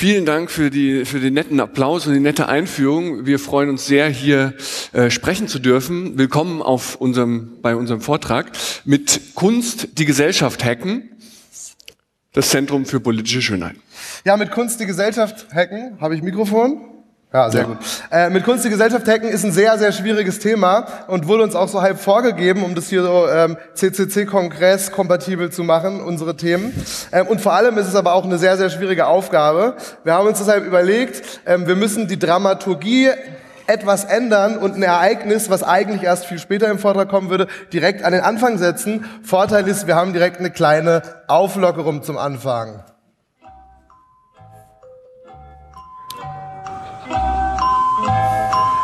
Vielen Dank für, die, für den netten Applaus und die nette Einführung. Wir freuen uns sehr, hier äh, sprechen zu dürfen. Willkommen auf unserem, bei unserem Vortrag mit Kunst die Gesellschaft hacken. Das Zentrum für politische Schönheit. Ja, mit Kunst die Gesellschaft hacken. Habe ich Mikrofon? Ja, sehr ja. gut. Äh, mit Kunst die Gesellschaft hacken ist ein sehr, sehr schwieriges Thema und wurde uns auch so halb vorgegeben, um das hier so ähm, CCC-Kongress kompatibel zu machen, unsere Themen. Ähm, und vor allem ist es aber auch eine sehr, sehr schwierige Aufgabe. Wir haben uns deshalb überlegt, ähm, wir müssen die Dramaturgie etwas ändern und ein Ereignis, was eigentlich erst viel später im Vortrag kommen würde, direkt an den Anfang setzen. Vorteil ist, wir haben direkt eine kleine Auflockerung zum Anfang.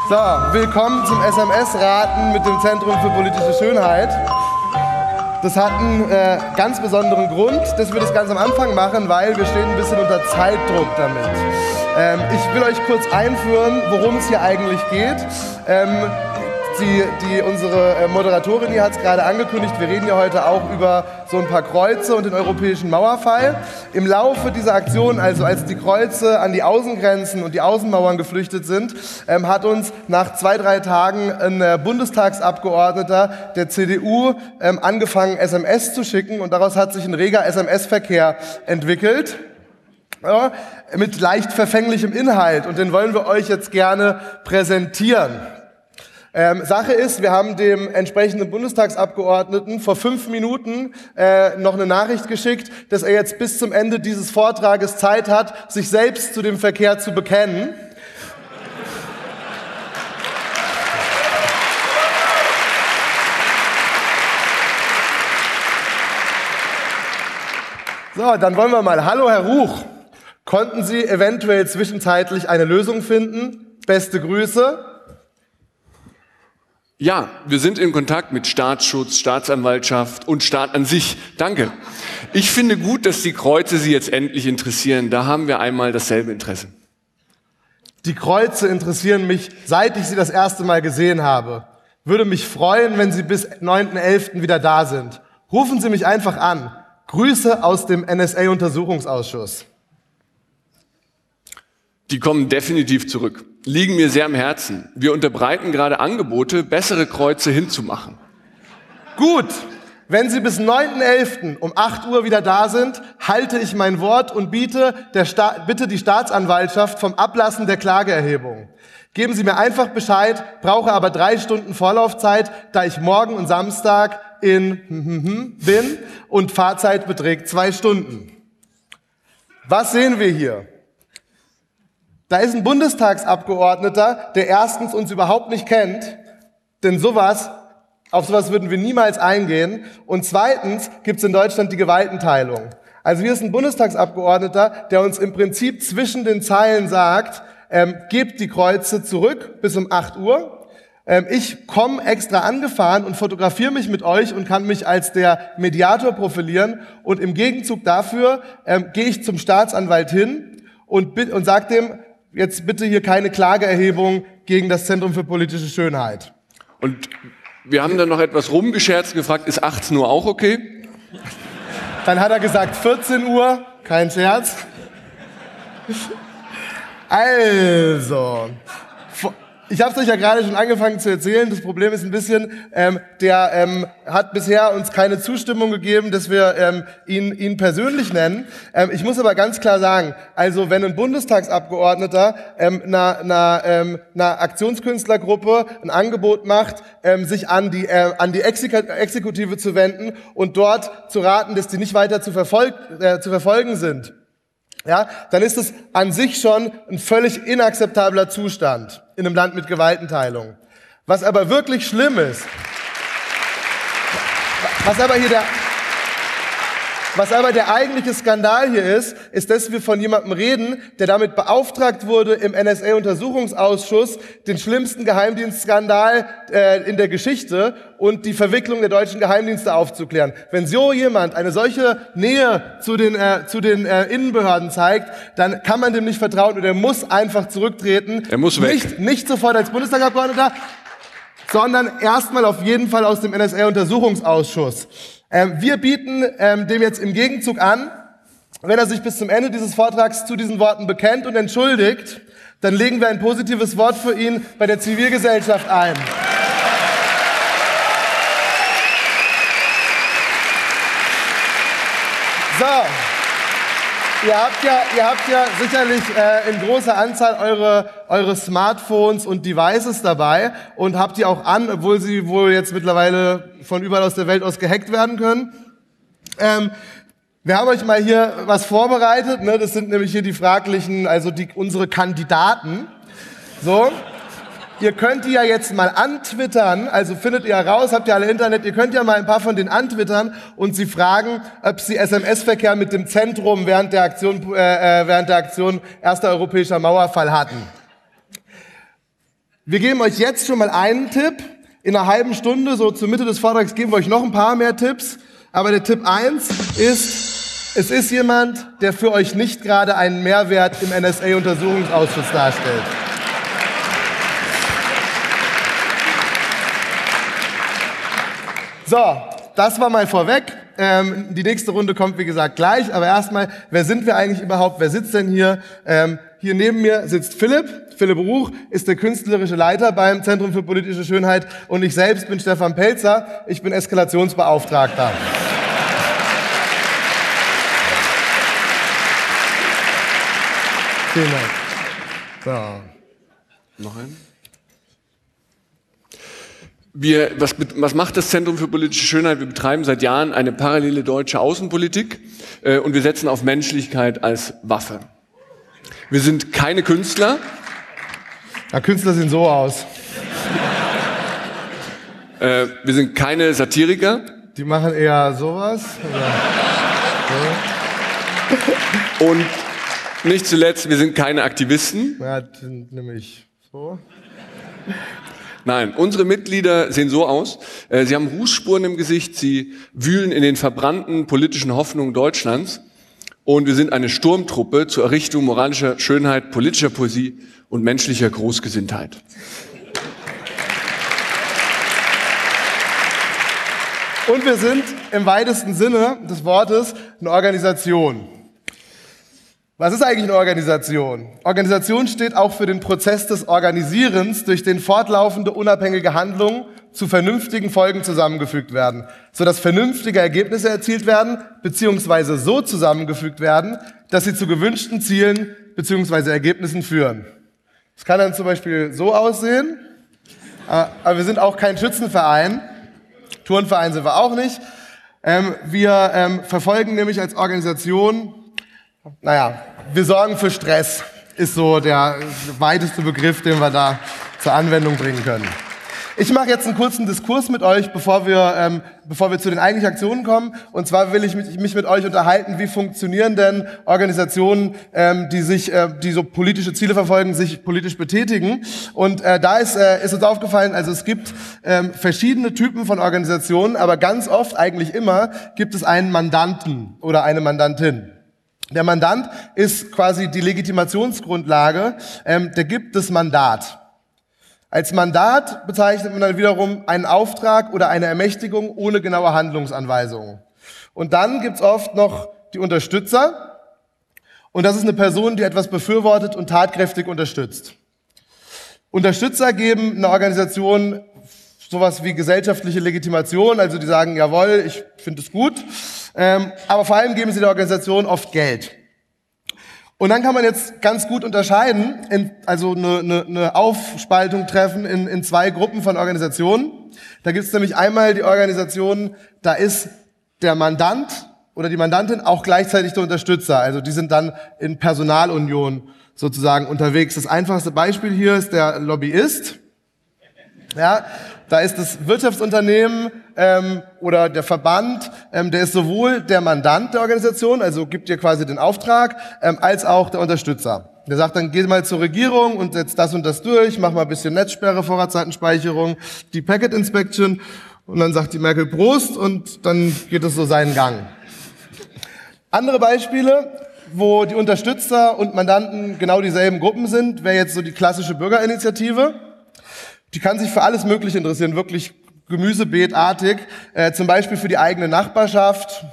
So, willkommen zum SMS-Raten mit dem Zentrum für politische Schönheit. Das hat einen äh, ganz besonderen Grund, dass wir das ganz am Anfang machen, weil wir stehen ein bisschen unter Zeitdruck damit. Ähm, ich will euch kurz einführen, worum es hier eigentlich geht. Ähm, die, die, unsere äh, Moderatorin hier hat es gerade angekündigt, wir reden ja heute auch über so ein paar Kreuze und den europäischen Mauerfall. Im Laufe dieser Aktion, also als die Kreuze an die Außengrenzen und die Außenmauern geflüchtet sind, ähm, hat uns nach zwei, drei Tagen ein äh, Bundestagsabgeordneter der CDU ähm, angefangen, SMS zu schicken und daraus hat sich ein reger SMS-Verkehr entwickelt. Ja, mit leicht verfänglichem Inhalt und den wollen wir euch jetzt gerne präsentieren. Ähm, Sache ist, wir haben dem entsprechenden Bundestagsabgeordneten vor fünf Minuten äh, noch eine Nachricht geschickt, dass er jetzt bis zum Ende dieses Vortrages Zeit hat, sich selbst zu dem Verkehr zu bekennen. So, dann wollen wir mal. Hallo, Herr Ruch. Konnten Sie eventuell zwischenzeitlich eine Lösung finden? Beste Grüße. Ja, wir sind in Kontakt mit Staatsschutz, Staatsanwaltschaft und Staat an sich. Danke. Ich finde gut, dass die Kreuze Sie jetzt endlich interessieren. Da haben wir einmal dasselbe Interesse. Die Kreuze interessieren mich, seit ich sie das erste Mal gesehen habe. Würde mich freuen, wenn Sie bis 9.11. wieder da sind. Rufen Sie mich einfach an. Grüße aus dem NSA-Untersuchungsausschuss. Die kommen definitiv zurück. Liegen mir sehr am Herzen. Wir unterbreiten gerade Angebote, bessere Kreuze hinzumachen. Gut. Wenn Sie bis 9.11. um 8 Uhr wieder da sind, halte ich mein Wort und biete, der Sta bitte die Staatsanwaltschaft vom Ablassen der Klageerhebung. Geben Sie mir einfach Bescheid, brauche aber drei Stunden Vorlaufzeit, da ich morgen und Samstag in bin und Fahrzeit beträgt zwei Stunden. Was sehen wir hier? Da ist ein Bundestagsabgeordneter, der erstens uns überhaupt nicht kennt, denn sowas, auf sowas würden wir niemals eingehen. Und zweitens gibt es in Deutschland die Gewaltenteilung. Also hier ist ein Bundestagsabgeordneter, der uns im Prinzip zwischen den Zeilen sagt, ähm, gebt die Kreuze zurück bis um 8 Uhr. Ähm, ich komme extra angefahren und fotografiere mich mit euch und kann mich als der Mediator profilieren. Und im Gegenzug dafür ähm, gehe ich zum Staatsanwalt hin und, und sage dem, jetzt bitte hier keine Klageerhebung gegen das Zentrum für politische Schönheit. Und wir haben dann noch etwas rumgescherzt gefragt, ist 18 Uhr auch okay? Dann hat er gesagt 14 Uhr, kein Scherz. Also, ich habe es euch ja gerade schon angefangen zu erzählen. Das Problem ist ein bisschen, ähm, der ähm, hat bisher uns keine Zustimmung gegeben, dass wir ähm, ihn, ihn persönlich nennen. Ähm, ich muss aber ganz klar sagen, also wenn ein Bundestagsabgeordneter ähm, einer, einer, ähm, einer Aktionskünstlergruppe ein Angebot macht, ähm, sich an die, äh, an die Exekutive zu wenden und dort zu raten, dass die nicht weiter zu, verfolg äh, zu verfolgen sind, ja, dann ist es an sich schon ein völlig inakzeptabler Zustand in einem Land mit Gewaltenteilung. Was aber wirklich schlimm ist, was aber hier der, was aber der eigentliche Skandal hier ist, ist, dass wir von jemandem reden, der damit beauftragt wurde, im NSA-Untersuchungsausschuss den schlimmsten Geheimdienstskandal äh, in der Geschichte und die Verwicklung der deutschen Geheimdienste aufzuklären. Wenn so jemand eine solche Nähe zu den, äh, zu den äh, Innenbehörden zeigt, dann kann man dem nicht vertrauen und er muss einfach zurücktreten. Er muss weg. Nicht, nicht sofort als Bundestagsabgeordneter, sondern erstmal auf jeden Fall aus dem NSA-Untersuchungsausschuss. Ähm, wir bieten ähm, dem jetzt im Gegenzug an, Wenn er sich bis zum Ende dieses Vortrags zu diesen Worten bekennt und entschuldigt, dann legen wir ein positives Wort für ihn bei der Zivilgesellschaft ein. So. Ihr habt ja, ihr habt ja sicherlich äh, in großer Anzahl eure, eure Smartphones und Devices dabei und habt die auch an, obwohl sie wohl jetzt mittlerweile von überall aus der Welt aus gehackt werden können. Ähm, wir haben euch mal hier was vorbereitet. Ne? Das sind nämlich hier die fraglichen, also die, unsere Kandidaten. So. Ihr könnt die ja jetzt mal antwittern, also findet ihr raus, habt ihr alle Internet, ihr könnt ja mal ein paar von denen antwittern und sie fragen, ob sie SMS-Verkehr mit dem Zentrum während der Aktion, äh, äh, während der Aktion Erster Europäischer Mauerfall hatten. Wir geben euch jetzt schon mal einen Tipp. In einer halben Stunde, so zur Mitte des Vortrags, geben wir euch noch ein paar mehr Tipps. Aber der Tipp eins ist, es ist jemand, der für euch nicht gerade einen Mehrwert im NSA-Untersuchungsausschuss darstellt. So, das war mal vorweg. Ähm, die nächste Runde kommt, wie gesagt, gleich. Aber erstmal, wer sind wir eigentlich überhaupt? Wer sitzt denn hier? Ähm, hier neben mir sitzt Philipp. Philipp Ruch ist der künstlerische Leiter beim Zentrum für politische Schönheit. Und ich selbst bin Stefan Pelzer. Ich bin Eskalationsbeauftragter. Vielen Dank. So. Noch ein? Wir, was, was macht das Zentrum für politische Schönheit? Wir betreiben seit Jahren eine parallele deutsche Außenpolitik äh, und wir setzen auf Menschlichkeit als Waffe. Wir sind keine Künstler. Ja, Künstler sehen so aus. Äh, wir sind keine Satiriker. Die machen eher sowas. So. Und nicht zuletzt, wir sind keine Aktivisten. Ja, nämlich so. Nein, unsere Mitglieder sehen so aus. Äh, sie haben Rußspuren im Gesicht, sie wühlen in den verbrannten politischen Hoffnungen Deutschlands. Und wir sind eine Sturmtruppe zur Errichtung moralischer Schönheit, politischer Poesie und menschlicher Großgesinntheit. Und wir sind im weitesten Sinne des Wortes eine Organisation. Was ist eigentlich eine Organisation? Organisation steht auch für den Prozess des Organisierens, durch den fortlaufende unabhängige Handlungen zu vernünftigen Folgen zusammengefügt werden, sodass vernünftige Ergebnisse erzielt werden, beziehungsweise so zusammengefügt werden, dass sie zu gewünschten Zielen beziehungsweise Ergebnissen führen. Das kann dann zum Beispiel so aussehen, aber wir sind auch kein Schützenverein, Turnverein sind wir auch nicht. Ähm, wir ähm, verfolgen nämlich als Organisation naja, wir sorgen für Stress, ist so der weiteste Begriff, den wir da zur Anwendung bringen können. Ich mache jetzt einen kurzen Diskurs mit euch, bevor wir, ähm, bevor wir zu den eigentlichen Aktionen kommen. Und zwar will ich mich, mich mit euch unterhalten, wie funktionieren denn Organisationen, ähm, die sich, äh, die so politische Ziele verfolgen, sich politisch betätigen. Und äh, da ist, äh, ist uns aufgefallen, also es gibt ähm, verschiedene Typen von Organisationen, aber ganz oft, eigentlich immer, gibt es einen Mandanten oder eine Mandantin. Der Mandant ist quasi die Legitimationsgrundlage, ähm, der gibt das Mandat. Als Mandat bezeichnet man dann wiederum einen Auftrag oder eine Ermächtigung ohne genaue Handlungsanweisungen. Und dann gibt's oft noch die Unterstützer. Und das ist eine Person, die etwas befürwortet und tatkräftig unterstützt. Unterstützer geben einer Organisation sowas wie gesellschaftliche Legitimation, also die sagen, jawohl, ich finde es gut. Ähm, aber vor allem geben sie der Organisation oft Geld. Und dann kann man jetzt ganz gut unterscheiden, in, also eine, eine, eine Aufspaltung treffen in, in zwei Gruppen von Organisationen. Da gibt es nämlich einmal die Organisation, da ist der Mandant oder die Mandantin auch gleichzeitig der Unterstützer. Also die sind dann in Personalunion sozusagen unterwegs. Das einfachste Beispiel hier ist der Lobbyist. Ja, da ist das Wirtschaftsunternehmen ähm, oder der Verband, ähm, der ist sowohl der Mandant der Organisation, also gibt dir quasi den Auftrag, ähm, als auch der Unterstützer. Der sagt dann, geh mal zur Regierung und setz das und das durch, mach mal ein bisschen Netzsperre, Vorratsdatenspeicherung, die Packet Inspection und dann sagt die Merkel Prost und dann geht es so seinen Gang. Andere Beispiele, wo die Unterstützer und Mandanten genau dieselben Gruppen sind, wäre jetzt so die klassische Bürgerinitiative. Die kann sich für alles Mögliche interessieren, wirklich Gemüsebeetartig, äh, zum Beispiel für die eigene Nachbarschaft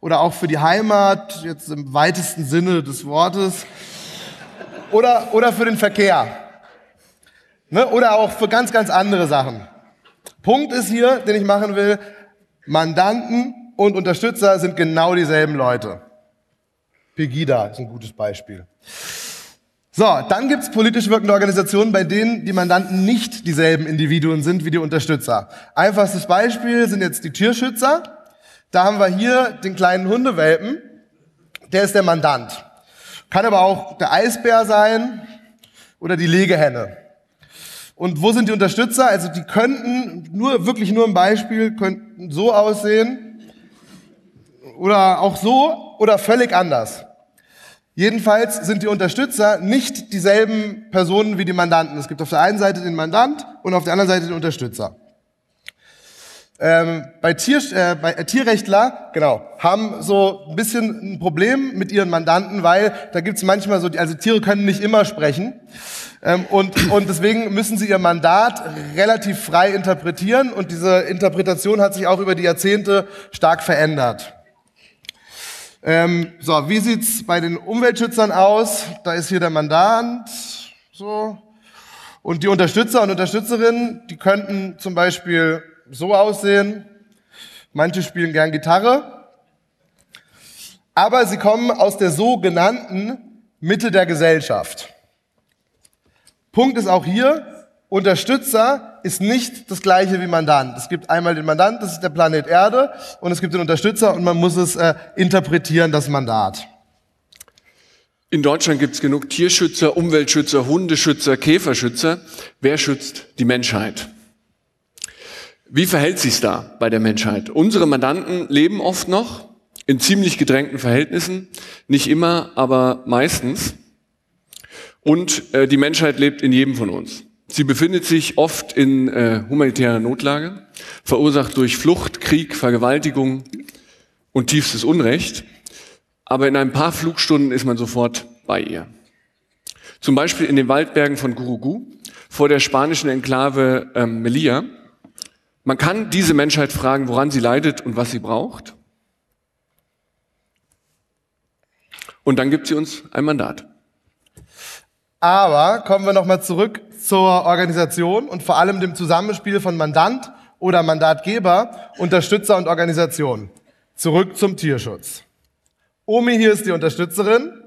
oder auch für die Heimat, jetzt im weitesten Sinne des Wortes, oder, oder für den Verkehr. Ne? Oder auch für ganz, ganz andere Sachen. Punkt ist hier, den ich machen will, Mandanten und Unterstützer sind genau dieselben Leute. Pegida ist ein gutes Beispiel. So, dann gibt's politisch wirkende Organisationen, bei denen die Mandanten nicht dieselben Individuen sind wie die Unterstützer. Einfachstes Beispiel sind jetzt die Tierschützer. Da haben wir hier den kleinen Hundewelpen, der ist der Mandant. Kann aber auch der Eisbär sein oder die Legehenne. Und wo sind die Unterstützer? Also die könnten nur, wirklich nur ein Beispiel, könnten so aussehen oder auch so oder völlig anders. Jedenfalls sind die Unterstützer nicht dieselben Personen wie die Mandanten. Es gibt auf der einen Seite den Mandant und auf der anderen Seite den Unterstützer. Ähm, bei, Tier, äh, bei äh, Tierrechtler, genau, haben so ein bisschen ein Problem mit ihren Mandanten, weil da gibt's manchmal so, also Tiere können nicht immer sprechen ähm, und, und deswegen müssen sie ihr Mandat relativ frei interpretieren und diese Interpretation hat sich auch über die Jahrzehnte stark verändert. Ähm, so, wie sieht's bei den Umweltschützern aus? Da ist hier der Mandant, so. Und die Unterstützer und Unterstützerinnen, die könnten zum Beispiel so aussehen. Manche spielen gern Gitarre. Aber sie kommen aus der sogenannten Mitte der Gesellschaft. Punkt ist auch hier, Unterstützer ist nicht das gleiche wie Mandant. Es gibt einmal den Mandant, das ist der Planet Erde, und es gibt den Unterstützer und man muss es äh, interpretieren, das Mandat. In Deutschland gibt es genug Tierschützer, Umweltschützer, Hundeschützer, Käferschützer. Wer schützt die Menschheit? Wie verhält sich's da bei der Menschheit? Unsere Mandanten leben oft noch in ziemlich gedrängten Verhältnissen, nicht immer, aber meistens. Und äh, die Menschheit lebt in jedem von uns. Sie befindet sich oft in äh, humanitärer Notlage, verursacht durch Flucht, Krieg, Vergewaltigung und tiefstes Unrecht. Aber in ein paar Flugstunden ist man sofort bei ihr. Zum Beispiel in den Waldbergen von Gurugu vor der spanischen Enklave ähm, Melilla. Man kann diese Menschheit fragen, woran sie leidet und was sie braucht. Und dann gibt sie uns ein Mandat. Aber kommen wir nochmal zurück zur Organisation und vor allem dem Zusammenspiel von Mandant oder Mandatgeber, Unterstützer und Organisation. Zurück zum Tierschutz. Omi hier ist die Unterstützerin,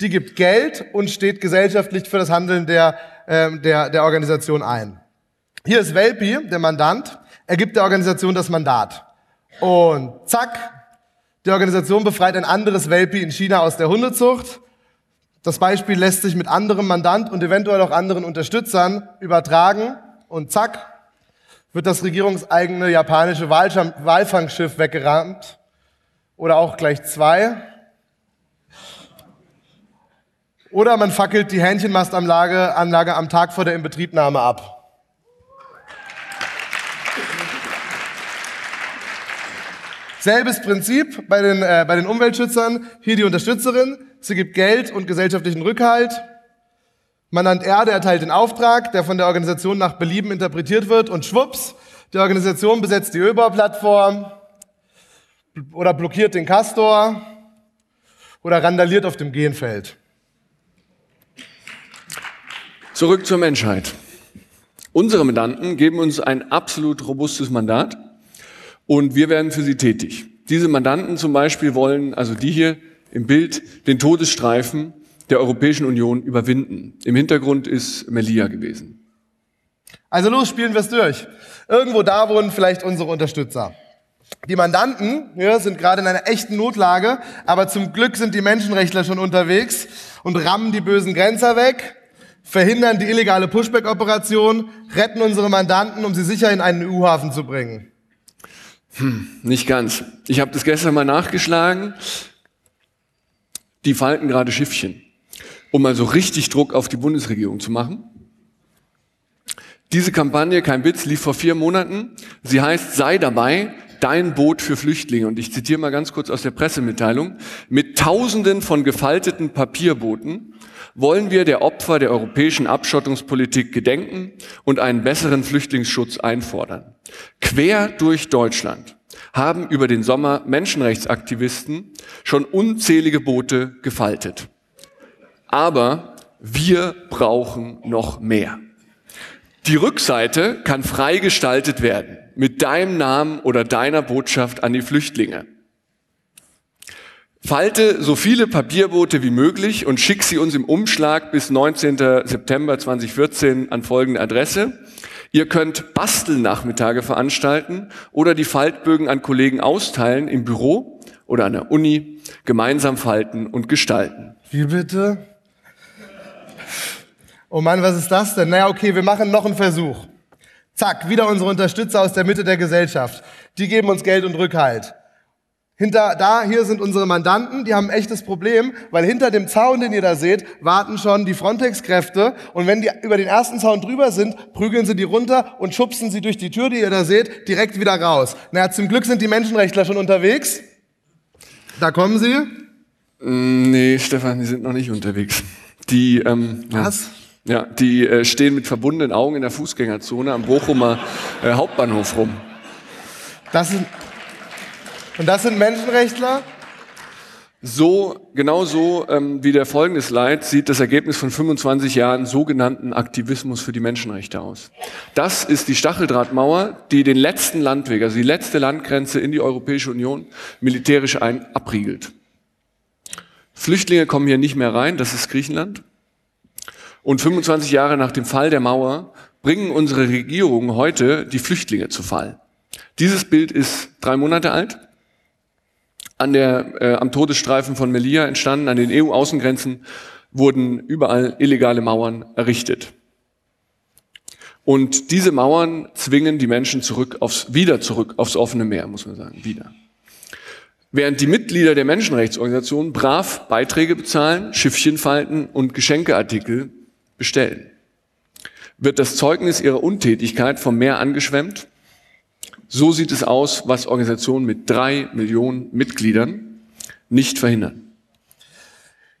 die gibt Geld und steht gesellschaftlich für das Handeln der, äh, der, der Organisation ein. Hier ist Welpi, der Mandant, er gibt der Organisation das Mandat. Und zack, die Organisation befreit ein anderes Welpi in China aus der Hundezucht das Beispiel lässt sich mit anderem Mandant und eventuell auch anderen Unterstützern übertragen und zack, wird das regierungseigene japanische Walfangschiff weggerammt oder auch gleich zwei. Oder man fackelt die Hähnchenmastanlage Anlage am Tag vor der Inbetriebnahme ab. Selbes Prinzip bei den, äh, bei den Umweltschützern. Hier die Unterstützerin. Sie gibt Geld und gesellschaftlichen Rückhalt. Mandant Erde erteilt den Auftrag, der von der Organisation nach Belieben interpretiert wird und schwupps, die Organisation besetzt die Ölbauplattform oder blockiert den Castor oder randaliert auf dem Genfeld. Zurück zur Menschheit. Unsere Mandanten geben uns ein absolut robustes Mandat und wir werden für sie tätig. Diese Mandanten zum Beispiel wollen, also die hier im Bild, den Todesstreifen der Europäischen Union überwinden. Im Hintergrund ist Melia gewesen. Also los, spielen wir es durch. Irgendwo da wohnen vielleicht unsere Unterstützer. Die Mandanten ja, sind gerade in einer echten Notlage, aber zum Glück sind die Menschenrechtler schon unterwegs und rammen die bösen Grenzer weg, verhindern die illegale Pushback-Operation, retten unsere Mandanten, um sie sicher in einen EU-Hafen zu bringen. Hm, nicht ganz. Ich habe das gestern mal nachgeschlagen. Die falten gerade Schiffchen, um also richtig Druck auf die Bundesregierung zu machen. Diese Kampagne, kein Witz, lief vor vier Monaten. Sie heißt Sei dabei, dein Boot für Flüchtlinge. Und ich zitiere mal ganz kurz aus der Pressemitteilung. Mit Tausenden von gefalteten Papierbooten wollen wir der Opfer der europäischen Abschottungspolitik gedenken und einen besseren Flüchtlingsschutz einfordern. Quer durch Deutschland haben über den Sommer Menschenrechtsaktivisten schon unzählige Boote gefaltet. Aber wir brauchen noch mehr. Die Rückseite kann frei gestaltet werden mit deinem Namen oder deiner Botschaft an die Flüchtlinge. Falte so viele Papierboote wie möglich und schick sie uns im Umschlag bis 19. September 2014 an folgende Adresse. Ihr könnt Bastelnachmittage veranstalten oder die Faltbögen an Kollegen austeilen im Büro oder an der Uni, gemeinsam falten und gestalten. Wie bitte? Oh Mann, was ist das denn? Naja, okay, wir machen noch einen Versuch. Zack, wieder unsere Unterstützer aus der Mitte der Gesellschaft. Die geben uns Geld und Rückhalt. Hinter da, hier sind unsere Mandanten, die haben ein echtes Problem, weil hinter dem Zaun, den ihr da seht, warten schon die Frontex-Kräfte und wenn die über den ersten Zaun drüber sind, prügeln sie die runter und schubsen sie durch die Tür, die ihr da seht, direkt wieder raus. Naja, zum Glück sind die Menschenrechtler schon unterwegs. Da kommen sie. Mm, nee, Stefan, die sind noch nicht unterwegs. Die, ähm, Was? Ja. Ja, die äh, stehen mit verbundenen Augen in der Fußgängerzone am Bochumer äh, Hauptbahnhof rum. Das sind, und das sind Menschenrechtler? So, genau so ähm, wie der folgende Slide sieht das Ergebnis von 25 Jahren sogenannten Aktivismus für die Menschenrechte aus. Das ist die Stacheldrahtmauer, die den letzten Landweg, also die letzte Landgrenze in die Europäische Union militärisch ein abriegelt. Flüchtlinge kommen hier nicht mehr rein, das ist Griechenland. Und 25 Jahre nach dem Fall der Mauer bringen unsere Regierungen heute die Flüchtlinge zu Fall. Dieses Bild ist drei Monate alt, an der, äh, am Todesstreifen von Melilla entstanden, an den EU-Außengrenzen wurden überall illegale Mauern errichtet. Und diese Mauern zwingen die Menschen zurück aufs, wieder zurück aufs offene Meer, muss man sagen, wieder. Während die Mitglieder der Menschenrechtsorganisationen brav Beiträge bezahlen, Schiffchen falten und Geschenkeartikel bestellen. Wird das Zeugnis ihrer Untätigkeit vom Meer angeschwemmt? So sieht es aus, was Organisationen mit drei Millionen Mitgliedern nicht verhindern.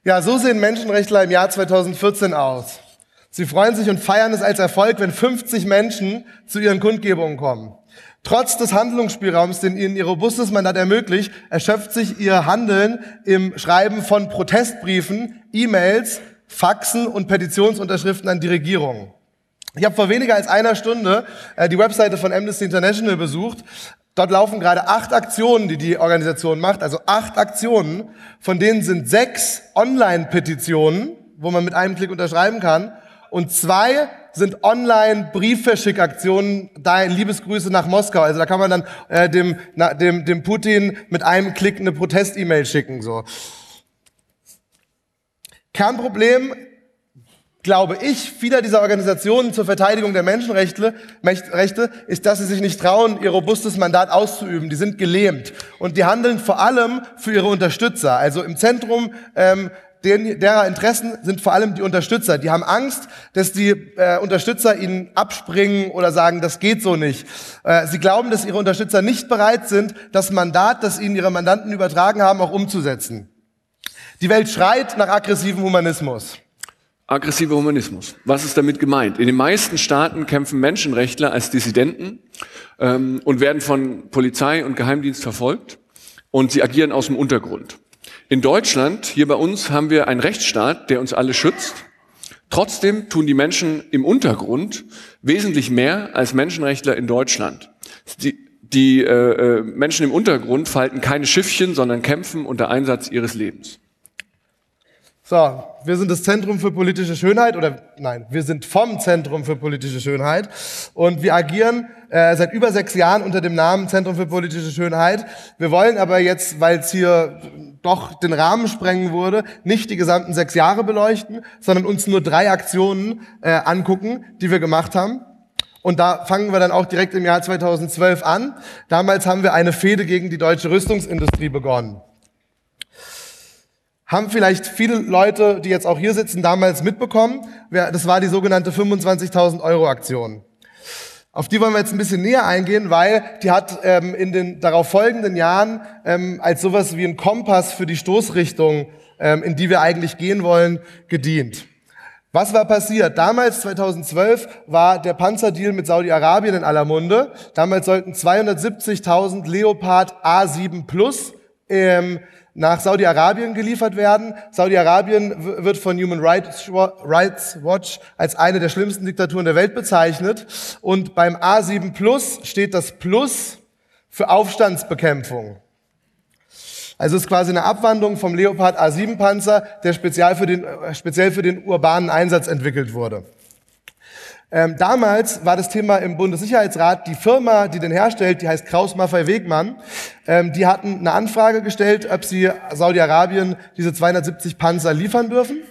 Ja, so sehen Menschenrechtler im Jahr 2014 aus. Sie freuen sich und feiern es als Erfolg, wenn 50 Menschen zu ihren Kundgebungen kommen. Trotz des Handlungsspielraums, den ihnen ihr robustes Mandat ermöglicht, erschöpft sich ihr Handeln im Schreiben von Protestbriefen, E-Mails, Faxen und Petitionsunterschriften an die Regierung. Ich habe vor weniger als einer Stunde äh, die Webseite von Amnesty International besucht. Dort laufen gerade acht Aktionen, die die Organisation macht, also acht Aktionen. Von denen sind sechs Online-Petitionen, wo man mit einem Klick unterschreiben kann, und zwei sind Online-Briefverschickaktionen, da Liebesgrüße nach Moskau. Also da kann man dann äh, dem, na, dem, dem Putin mit einem Klick eine Protest-E-Mail schicken. So. Kernproblem, glaube ich, vieler dieser Organisationen zur Verteidigung der Menschenrechte Rechte, ist, dass sie sich nicht trauen, ihr robustes Mandat auszuüben. Die sind gelähmt und die handeln vor allem für ihre Unterstützer. Also im Zentrum ähm, den, derer Interessen sind vor allem die Unterstützer. Die haben Angst, dass die äh, Unterstützer ihnen abspringen oder sagen, das geht so nicht. Äh, sie glauben, dass ihre Unterstützer nicht bereit sind, das Mandat, das ihnen ihre Mandanten übertragen haben, auch umzusetzen. Die Welt schreit nach aggressivem Humanismus. Aggressiver Humanismus. Was ist damit gemeint? In den meisten Staaten kämpfen Menschenrechtler als Dissidenten ähm, und werden von Polizei und Geheimdienst verfolgt und sie agieren aus dem Untergrund. In Deutschland, hier bei uns, haben wir einen Rechtsstaat, der uns alle schützt. Trotzdem tun die Menschen im Untergrund wesentlich mehr als Menschenrechtler in Deutschland. Die, die äh, äh Menschen im Untergrund falten keine Schiffchen, sondern kämpfen unter Einsatz ihres Lebens. So, wir sind das Zentrum für politische Schönheit oder nein, wir sind vom Zentrum für politische Schönheit und wir agieren äh, seit über sechs Jahren unter dem Namen Zentrum für politische Schönheit. Wir wollen aber jetzt, weil es hier doch den Rahmen sprengen würde, nicht die gesamten sechs Jahre beleuchten, sondern uns nur drei Aktionen äh, angucken, die wir gemacht haben. Und da fangen wir dann auch direkt im Jahr 2012 an. Damals haben wir eine Fehde gegen die deutsche Rüstungsindustrie begonnen haben vielleicht viele Leute, die jetzt auch hier sitzen, damals mitbekommen. Das war die sogenannte 25.000 Euro Aktion. Auf die wollen wir jetzt ein bisschen näher eingehen, weil die hat ähm, in den darauf folgenden Jahren ähm, als sowas wie ein Kompass für die Stoßrichtung, ähm, in die wir eigentlich gehen wollen, gedient. Was war passiert? Damals, 2012, war der Panzerdeal mit Saudi-Arabien in aller Munde. Damals sollten 270.000 Leopard A7 Plus ähm, nach Saudi-Arabien geliefert werden. Saudi-Arabien wird von Human Rights Watch als eine der schlimmsten Diktaturen der Welt bezeichnet. Und beim A7 Plus steht das Plus für Aufstandsbekämpfung. Also ist quasi eine Abwandlung vom Leopard A7 Panzer, der speziell für den, äh, speziell für den urbanen Einsatz entwickelt wurde. Ähm, damals war das Thema im Bundessicherheitsrat, die Firma, die den herstellt, die heißt Kraus Maffei Wegmann, ähm, die hatten eine Anfrage gestellt, ob sie Saudi-Arabien diese 270 Panzer liefern dürfen.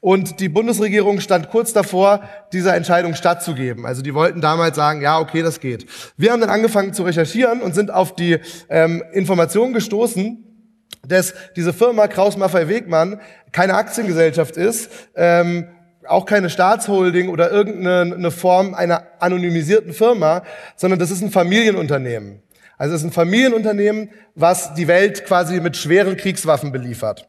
Und die Bundesregierung stand kurz davor, dieser Entscheidung stattzugeben. Also die wollten damals sagen, ja, okay, das geht. Wir haben dann angefangen zu recherchieren und sind auf die ähm, Information gestoßen, dass diese Firma Kraus Maffei Wegmann keine Aktiengesellschaft ist, ähm, auch keine Staatsholding oder irgendeine Form einer anonymisierten Firma, sondern das ist ein Familienunternehmen. Also es ist ein Familienunternehmen, was die Welt quasi mit schweren Kriegswaffen beliefert.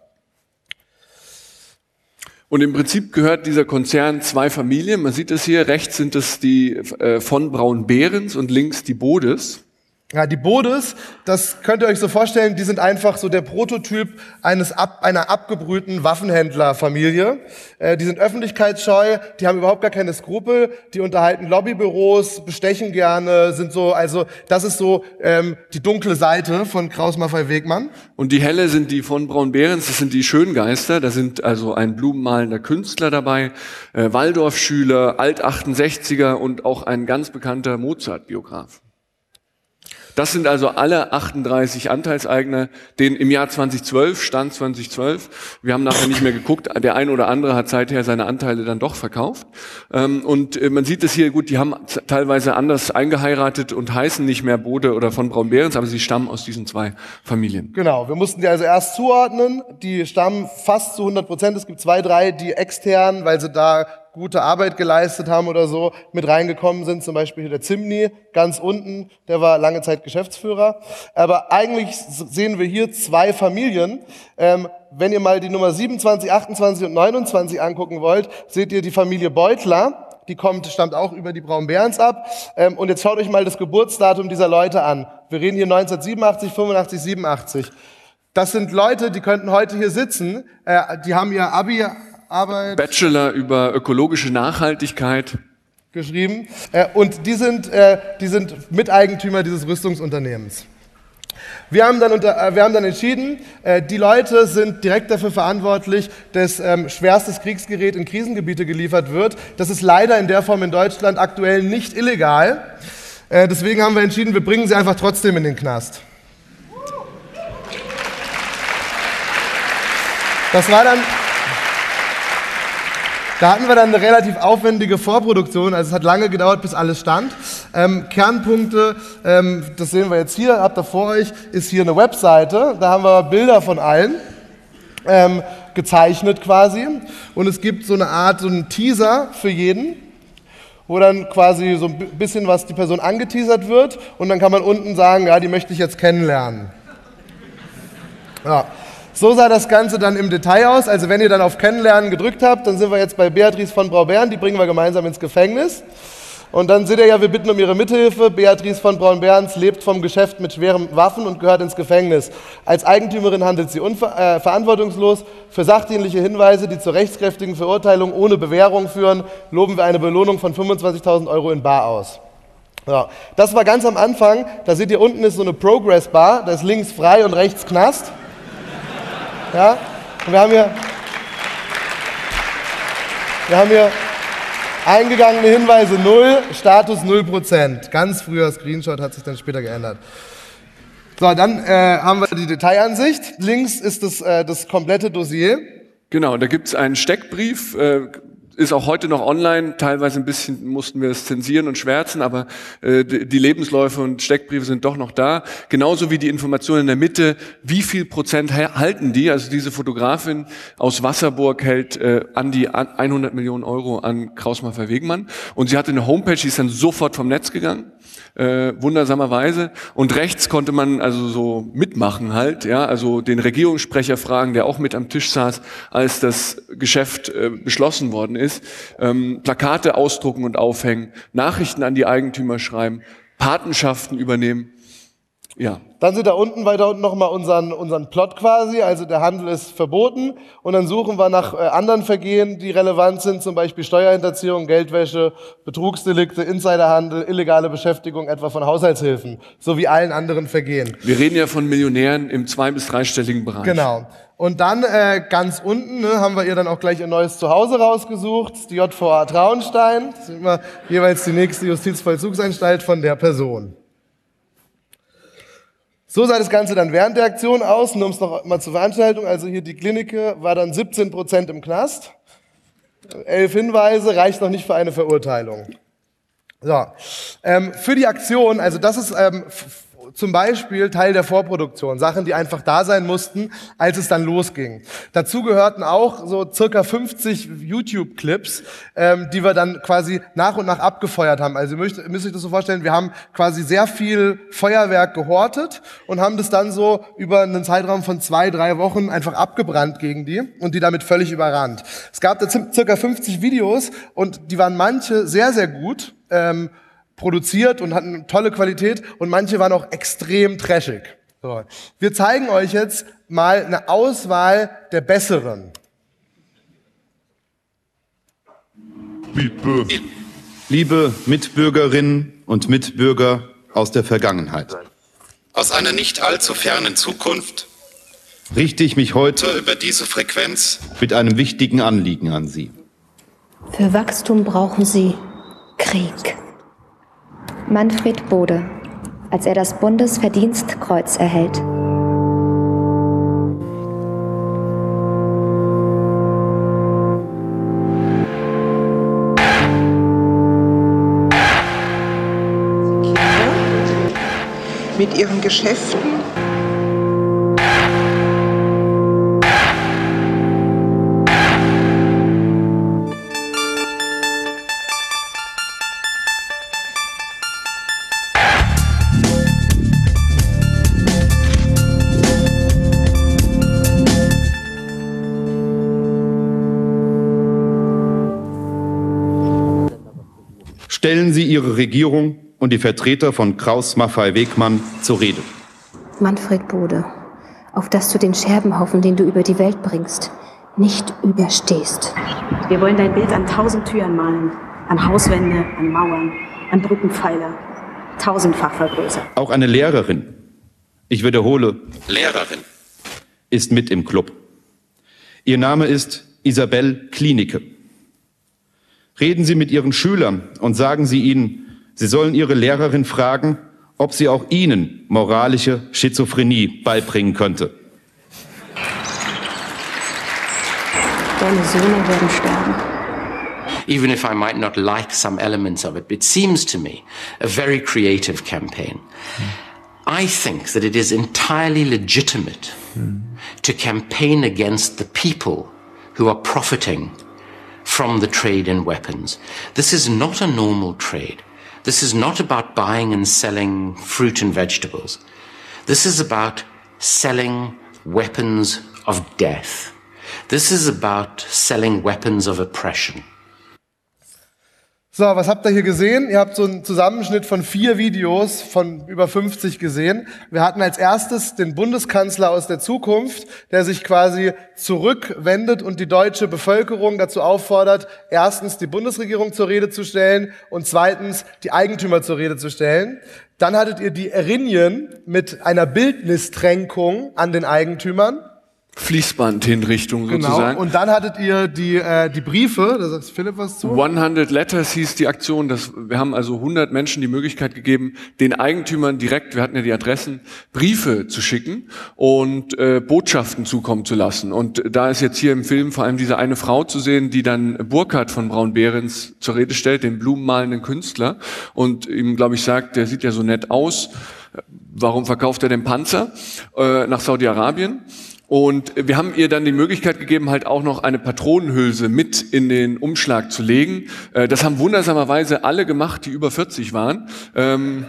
Und im Prinzip gehört dieser Konzern zwei Familien. Man sieht es hier, rechts sind es die äh, von Braun-Behrens und links die Bodes. Ja, die Bodes, das könnt ihr euch so vorstellen, die sind einfach so der Prototyp eines ab, einer abgebrühten Waffenhändlerfamilie. Äh, die sind öffentlichkeitsscheu, die haben überhaupt gar keine Skrupel, die unterhalten Lobbybüros, bestechen gerne, sind so, also das ist so ähm, die dunkle Seite von Kraus Maffei Wegmann. Und die helle sind die von Braun-Behrens, das sind die Schöngeister, da sind also ein blumenmalender Künstler dabei, äh, Waldorfschüler, Alt-68er und auch ein ganz bekannter Mozart-Biograf. Das sind also alle 38 Anteilseigner, den im Jahr 2012, Stand 2012, wir haben nachher nicht mehr geguckt, der ein oder andere hat seither seine Anteile dann doch verkauft. Ähm, und äh, man sieht es hier gut, die haben teilweise anders eingeheiratet und heißen nicht mehr Bode oder von Braun-Behrens, aber sie stammen aus diesen zwei Familien. Genau, wir mussten die also erst zuordnen. Die stammen fast zu 100 Prozent. Es gibt zwei, drei, die extern, weil sie da gute Arbeit geleistet haben oder so, mit reingekommen sind. Zum Beispiel der Zimni, ganz unten, der war lange Zeit Geschäftsführer. Aber eigentlich sehen wir hier zwei Familien. Ähm, wenn ihr mal die Nummer 27, 28 und 29 angucken wollt, seht ihr die Familie Beutler. Die kommt, stammt auch über die Braun-Behrens ab. Ähm, und jetzt schaut euch mal das Geburtsdatum dieser Leute an. Wir reden hier 1987, 85, 87. Das sind Leute, die könnten heute hier sitzen. Äh, die haben ihr Abi Arbeit. Bachelor über ökologische Nachhaltigkeit. Geschrieben. Äh, und die sind, äh, die sind Miteigentümer dieses Rüstungsunternehmens. Wir haben dann, unter, äh, wir haben dann entschieden, die Leute sind direkt dafür verantwortlich, dass ähm, schwerstes Kriegsgerät in Krisengebiete geliefert wird. Das ist leider in der Form in Deutschland aktuell nicht illegal. Deswegen haben wir entschieden, wir bringen sie einfach trotzdem in den Knast. Das war dann, da hatten wir dann eine relativ aufwendige Vorproduktion, also es hat lange gedauert, bis alles stand. Ähm, Kernpunkte, ähm, das sehen wir jetzt hier, habt ihr vor euch, ist hier eine Webseite, da haben wir Bilder von allen. Ähm, gezeichnet quasi. Und es gibt so eine Art, so einen Teaser für jeden, wo dann quasi so ein bisschen was die Person angeteasert wird und dann kann man unten sagen, ja, die möchte ich jetzt kennenlernen. Ja. So sah das Ganze dann im Detail aus. Also wenn ihr dann auf Kennenlernen gedrückt habt, dann sind wir jetzt bei Beatrice von Braubern, die bringen wir gemeinsam ins Gefängnis. Und dann seht ihr ja, wir bitten um ihre Mithilfe. Beatrice von Braun-Berns lebt vom Geschäft mit schweren Waffen und gehört ins Gefängnis. Als Eigentümerin handelt sie äh, verantwortungslos. Für sachdienliche Hinweise, die zur rechtskräftigen Verurteilung ohne Bewährung führen, loben wir eine Belohnung von 25.000 Euro in Bar aus. Ja, das war ganz am Anfang. Da seht ihr, unten ist so eine Progress-Bar. Da ist links frei und rechts Knast. Ja? Und wir haben hier, wir haben hier eingegangene Hinweise 0, Status 0%. Ganz früher Screenshot hat sich dann später geändert. So, dann äh, haben wir die Detailansicht. Links ist das, äh, das komplette Dossier. Genau, da gibt es einen Steckbrief, äh, ist auch heute noch online. Teilweise ein bisschen mussten wir es zensieren und schwärzen, aber äh, die Lebensläufe und Steckbriefe sind doch noch da. Genauso wie die Informationen in der Mitte. Wie viel Prozent halten die? Also diese Fotografin aus Wasserburg hält äh, an die 100 Millionen Euro an Krausmaffer Wegmann. Und sie hatte eine Homepage, die ist dann sofort vom Netz gegangen. Äh, wundersamerweise. Und rechts konnte man also so mitmachen halt, ja, also den Regierungssprecher fragen, der auch mit am Tisch saß, als das Geschäft äh, beschlossen worden ist. Ähm, Plakate ausdrucken und aufhängen, Nachrichten an die Eigentümer schreiben, Patenschaften übernehmen. Ja. Dann sind da unten weiter unten nochmal unseren, unseren Plot quasi, also der Handel ist verboten und dann suchen wir nach äh, anderen Vergehen, die relevant sind, zum Beispiel Steuerhinterziehung, Geldwäsche, Betrugsdelikte, Insiderhandel, illegale Beschäftigung etwa von Haushaltshilfen, sowie allen anderen Vergehen. Wir reden ja von Millionären im zwei- bis dreistelligen Bereich. Genau. Und dann äh, ganz unten ne, haben wir ihr dann auch gleich ihr neues Zuhause rausgesucht, die JVA Traunstein. Das ist immer jeweils die nächste Justizvollzugsanstalt von der Person. So sah das Ganze dann während der Aktion aus, nur um es noch mal zur Veranstaltung. Also hier die Klinike war dann 17 Prozent im Knast. Elf Hinweise reicht noch nicht für eine Verurteilung. So, ähm, für die Aktion, also das ist ähm, zum Beispiel Teil der Vorproduktion, Sachen, die einfach da sein mussten, als es dann losging. Dazu gehörten auch so circa 50 YouTube-Clips, ähm, die wir dann quasi nach und nach abgefeuert haben. Also ihr müsst, müsst euch das so vorstellen, wir haben quasi sehr viel Feuerwerk gehortet und haben das dann so über einen Zeitraum von zwei, drei Wochen einfach abgebrannt gegen die und die damit völlig überrannt. Es gab da circa 50 Videos und die waren manche sehr, sehr gut. Ähm, produziert und hatten tolle Qualität und manche waren auch extrem trashig. So. Wir zeigen euch jetzt mal eine Auswahl der besseren. Liebe Mitbürgerinnen und Mitbürger aus der Vergangenheit. Aus einer nicht allzu fernen Zukunft richte ich mich heute über diese Frequenz mit einem wichtigen Anliegen an Sie. Für Wachstum brauchen Sie Krieg. Manfred Bode, als er das Bundesverdienstkreuz erhält. mit ihren Geschäften. Stellen Sie Ihre Regierung und die Vertreter von Kraus Maffei Wegmann zur Rede. Manfred Bode, auf dass du den Scherbenhaufen, den du über die Welt bringst, nicht überstehst. Wir wollen dein Bild an tausend Türen malen, an Hauswände, an Mauern, an Brückenpfeiler, tausendfach vergrößert. Auch eine Lehrerin, ich wiederhole, Lehrerin, ist mit im Club. Ihr Name ist Isabel Klinike. Reden Sie mit Ihren Schülern und sagen Sie ihnen, Sie sollen Ihre Lehrerin fragen, ob sie auch Ihnen moralische Schizophrenie beibringen könnte. Deine Söhne werden sterben. even if I might not like some elements of it. It seems to me a very creative campaign. I think that it is entirely legitimate to campaign against the people who are profiting from the trade in weapons. This is not a normal trade. This is not about buying and selling fruit and vegetables. This is about selling weapons of death. This is about selling weapons of oppression. So, was habt ihr hier gesehen? Ihr habt so einen Zusammenschnitt von vier Videos von über 50 gesehen. Wir hatten als erstes den Bundeskanzler aus der Zukunft, der sich quasi zurückwendet und die deutsche Bevölkerung dazu auffordert, erstens die Bundesregierung zur Rede zu stellen und zweitens die Eigentümer zur Rede zu stellen. Dann hattet ihr die Erinien mit einer Bildnistränkung an den Eigentümern. Fließbandhinrichtung Genau. sozusagen. Und dann hattet ihr die, äh, die Briefe, da sagt Philipp was zu. 100 Letters hieß die Aktion. Das, wir haben also 100 Menschen die Möglichkeit gegeben, den Eigentümern direkt, wir hatten ja die Adressen, Briefe zu schicken und äh, Botschaften zukommen zu lassen. Und da ist jetzt hier im Film vor allem diese eine Frau zu sehen, die dann Burkhard von Braun-Behrens zur Rede stellt, den blumenmalenden Künstler, und ihm, glaube ich, sagt, der sieht ja so nett aus. Warum verkauft er den Panzer äh, nach Saudi-Arabien? Und wir haben ihr dann die Möglichkeit gegeben, halt auch noch eine Patronenhülse mit in den Umschlag zu legen. Äh, das haben wundersamerweise alle gemacht, die über 40 waren. Ähm,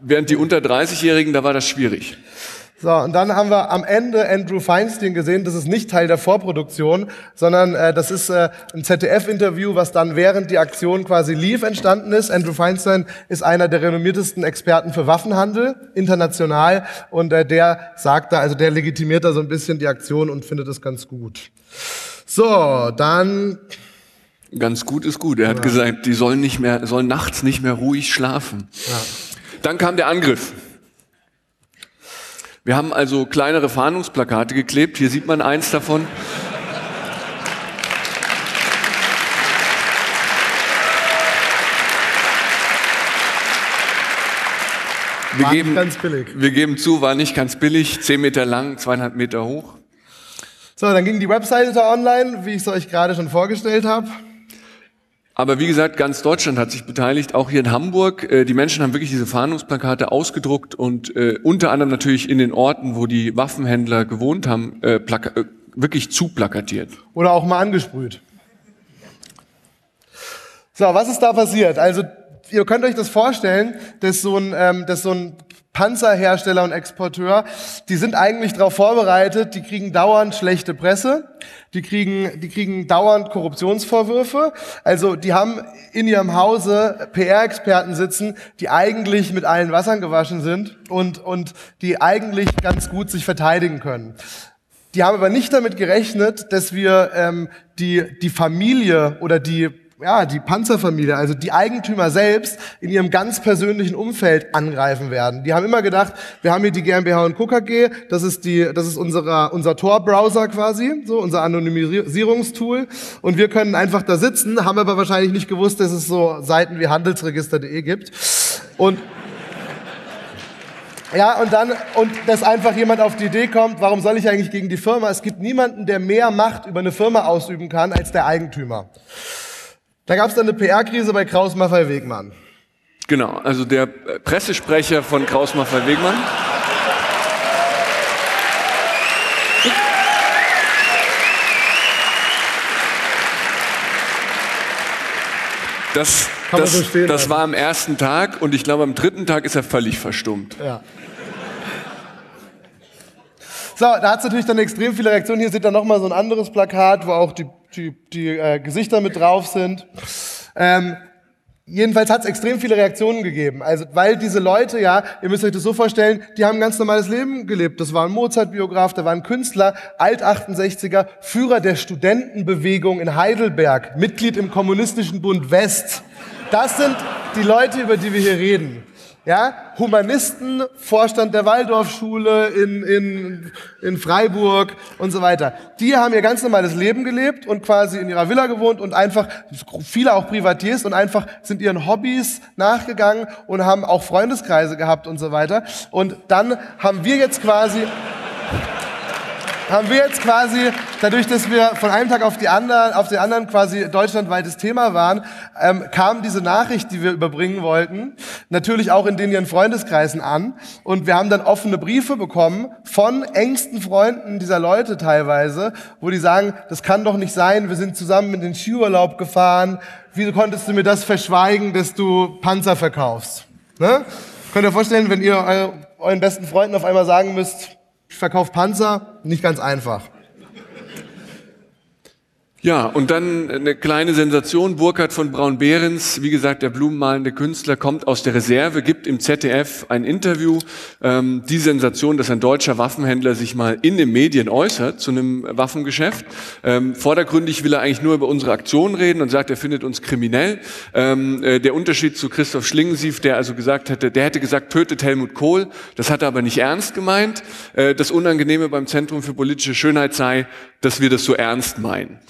während die unter 30-Jährigen, da war das schwierig. So, und dann haben wir am Ende Andrew Feinstein gesehen. Das ist nicht Teil der Vorproduktion, sondern äh, das ist äh, ein ZDF-Interview, was dann während die Aktion quasi lief entstanden ist. Andrew Feinstein ist einer der renommiertesten Experten für Waffenhandel international und äh, der sagt da, also der legitimiert da so ein bisschen die Aktion und findet es ganz gut. So, dann Ganz gut ist gut. Er hat ja. gesagt, die sollen nicht mehr, sollen nachts nicht mehr ruhig schlafen. Ja. Dann kam der Angriff. Wir haben also kleinere Fahndungsplakate geklebt. Hier sieht man eins davon. Wir war geben, ganz billig. Wir geben zu, war nicht ganz billig. Zehn Meter lang, zweieinhalb Meter hoch. So, dann ging die Webseite da online, wie ich es euch gerade schon vorgestellt habe. Aber wie gesagt, ganz Deutschland hat sich beteiligt, auch hier in Hamburg. Äh, die Menschen haben wirklich diese Fahndungsplakate ausgedruckt und äh, unter anderem natürlich in den Orten, wo die Waffenhändler gewohnt haben, äh, äh, wirklich zuplakatiert. Oder auch mal angesprüht. So, was ist da passiert? Also ihr könnt euch das vorstellen, dass so ein, ähm, dass so ein Panzerhersteller und Exporteur, die sind eigentlich darauf vorbereitet, die kriegen dauernd schlechte Presse, die kriegen, die kriegen dauernd Korruptionsvorwürfe. Also die haben in ihrem Hause PR-Experten sitzen, die eigentlich mit allen Wassern gewaschen sind und, und die eigentlich ganz gut sich verteidigen können. Die haben aber nicht damit gerechnet, dass wir ähm, die, die Familie oder die ja, die Panzerfamilie, also die Eigentümer selbst in ihrem ganz persönlichen Umfeld angreifen werden. Die haben immer gedacht, wir haben hier die GmbH und Co. KG, das ist die, das ist unser, unser Tor-Browser quasi, so unser Anonymisierungstool und wir können einfach da sitzen, haben aber wahrscheinlich nicht gewusst, dass es so Seiten wie handelsregister.de gibt und ja, und dann, und dass einfach jemand auf die Idee kommt, warum soll ich eigentlich gegen die Firma? Es gibt niemanden, der mehr Macht über eine Firma ausüben kann als der Eigentümer. Da gab es dann eine PR-Krise bei Kraus Maffei Wegmann. Genau, also der Pressesprecher von Kraus Maffei Wegmann. Das, das, so stehen, das war am ersten Tag und ich glaube am dritten Tag ist er völlig verstummt. Ja. So, da hat es natürlich dann extrem viele Reaktionen. Hier seht ihr nochmal so ein anderes Plakat, wo auch die die, die äh, Gesichter mit drauf sind. Ähm, Jedenfalls hat es extrem viele Reaktionen gegeben. Also, weil diese Leute, ja, ihr müsst euch das so vorstellen, die haben ein ganz normales Leben gelebt. Das war ein Mozart-Biograf, da war ein Künstler, Alt-68er, Führer der Studentenbewegung in Heidelberg, Mitglied im Kommunistischen Bund West. Das sind die Leute, über die wir hier reden ja, Humanisten, Vorstand der Waldorfschule in, in, in Freiburg und so weiter. Die haben ihr ganz normales Leben gelebt und quasi in ihrer Villa gewohnt und einfach, viele auch Privatiers und einfach sind ihren Hobbys nachgegangen und haben auch Freundeskreise gehabt und so weiter. Und dann haben wir jetzt quasi haben wir jetzt quasi, dadurch, dass wir von einem Tag auf, die anderen, auf den anderen quasi deutschlandweites Thema waren, ähm, kam diese Nachricht, die wir überbringen wollten, natürlich auch in den ihren Freundeskreisen an. Und wir haben dann offene Briefe bekommen von engsten Freunden dieser Leute teilweise, wo die sagen, das kann doch nicht sein, wir sind zusammen in den Skiurlaub gefahren, wieso konntest du mir das verschweigen, dass du Panzer verkaufst? Ne? Könnt ihr vorstellen, wenn ihr euren besten Freunden auf einmal sagen müsst, ich verkaufe Panzer, nicht ganz einfach. Ja, und dann eine kleine Sensation. Burkhard von Braun-Behrens, wie gesagt, der blumenmalende Künstler, kommt aus der Reserve, gibt im ZDF ein Interview. Ähm, die Sensation, dass ein deutscher Waffenhändler sich mal in den Medien äußert zu einem Waffengeschäft. Ähm, vordergründig will er eigentlich nur über unsere Aktion reden und sagt, er findet uns kriminell. Ähm, äh, der Unterschied zu Christoph Schlingensief, der also gesagt hätte, der hätte gesagt, tötet Helmut Kohl. Das hat er aber nicht ernst gemeint. Äh, das Unangenehme beim Zentrum für politische Schönheit sei, dass wir das so ernst meinen.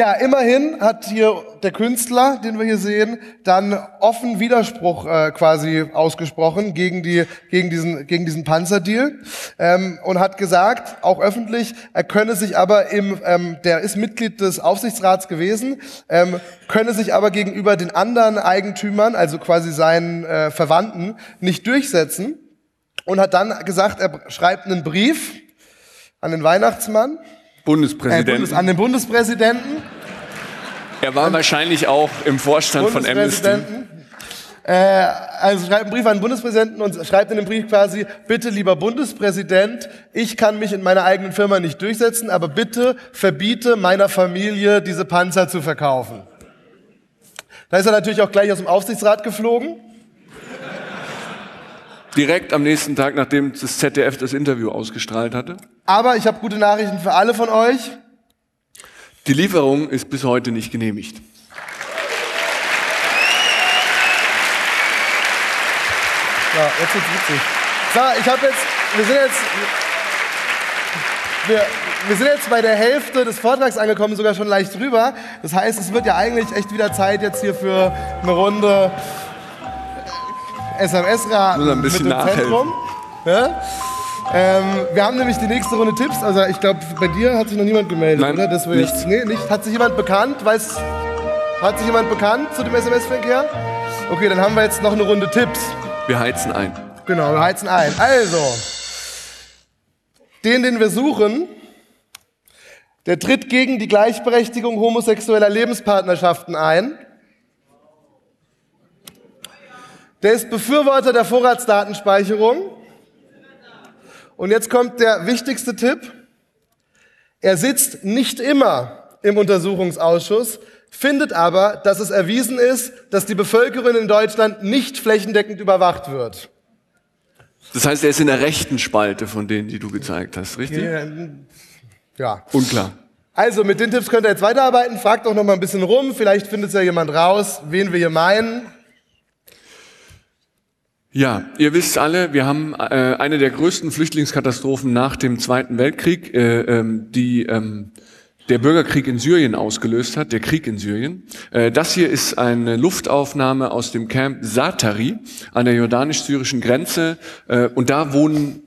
Ja, immerhin hat hier der Künstler, den wir hier sehen, dann offen Widerspruch äh, quasi ausgesprochen gegen, die, gegen, diesen, gegen diesen Panzerdeal ähm, und hat gesagt, auch öffentlich, er könne sich aber im, ähm, der ist Mitglied des Aufsichtsrats gewesen, ähm, könne sich aber gegenüber den anderen Eigentümern, also quasi seinen äh, Verwandten, nicht durchsetzen und hat dann gesagt, er schreibt einen Brief an den Weihnachtsmann, äh, Bundespräsident. Bundes, an den Bundespräsidenten. er war wahrscheinlich auch im Vorstand von Amnesty. Bundespräsidenten. Äh, also schreibt einen Brief an den Bundespräsidenten und schreibt in dem Brief quasi, bitte lieber Bundespräsident, ich kann mich in meiner eigenen Firma nicht durchsetzen, aber bitte verbiete meiner Familie, diese Panzer zu verkaufen. Da ist er natürlich auch gleich aus dem Aufsichtsrat geflogen. Direkt am nächsten Tag, nachdem das ZDF das Interview ausgestrahlt hatte. Aber ich habe gute Nachrichten für alle von euch. Die Lieferung ist bis heute nicht genehmigt. Ja, jetzt wird's witzig. So, ich habe jetzt, wir sind jetzt, wir, wir sind jetzt bei der Hälfte des Vortrags angekommen, sogar schon leicht drüber. Das heißt, es wird ja eigentlich echt wieder Zeit jetzt hier für eine Runde Ein mit dem. Zentrum. Ja? Ähm, wir haben nämlich die nächste Runde Tipps. Also ich glaube, bei dir hat sich noch niemand gemeldet, Nein, oder? Dass wir nichts. Jetzt, nee, nicht. Hat sich jemand bekannt? Weiß, hat sich jemand bekannt zu dem SMS-Verkehr? Okay, dann haben wir jetzt noch eine Runde Tipps. Wir heizen ein. Genau, wir heizen ein. Also, den, den wir suchen, der tritt gegen die Gleichberechtigung homosexueller Lebenspartnerschaften ein. Der ist Befürworter der Vorratsdatenspeicherung. Und jetzt kommt der wichtigste Tipp. Er sitzt nicht immer im Untersuchungsausschuss, findet aber, dass es erwiesen ist, dass die Bevölkerung in Deutschland nicht flächendeckend überwacht wird. Das heißt, er ist in der rechten Spalte von denen, die du gezeigt hast, richtig? Ja. Unklar. Also mit den Tipps könnt ihr jetzt weiterarbeiten. Fragt doch noch mal ein bisschen rum. Vielleicht findet ja jemand raus, wen wir hier meinen. Ja, ihr wisst alle, wir haben äh, eine der größten Flüchtlingskatastrophen nach dem Zweiten Weltkrieg, äh, ähm, die ähm, der Bürgerkrieg in Syrien ausgelöst hat, der Krieg in Syrien. Äh, das hier ist eine Luftaufnahme aus dem Camp Satari an der jordanisch-syrischen Grenze äh, und da wohnen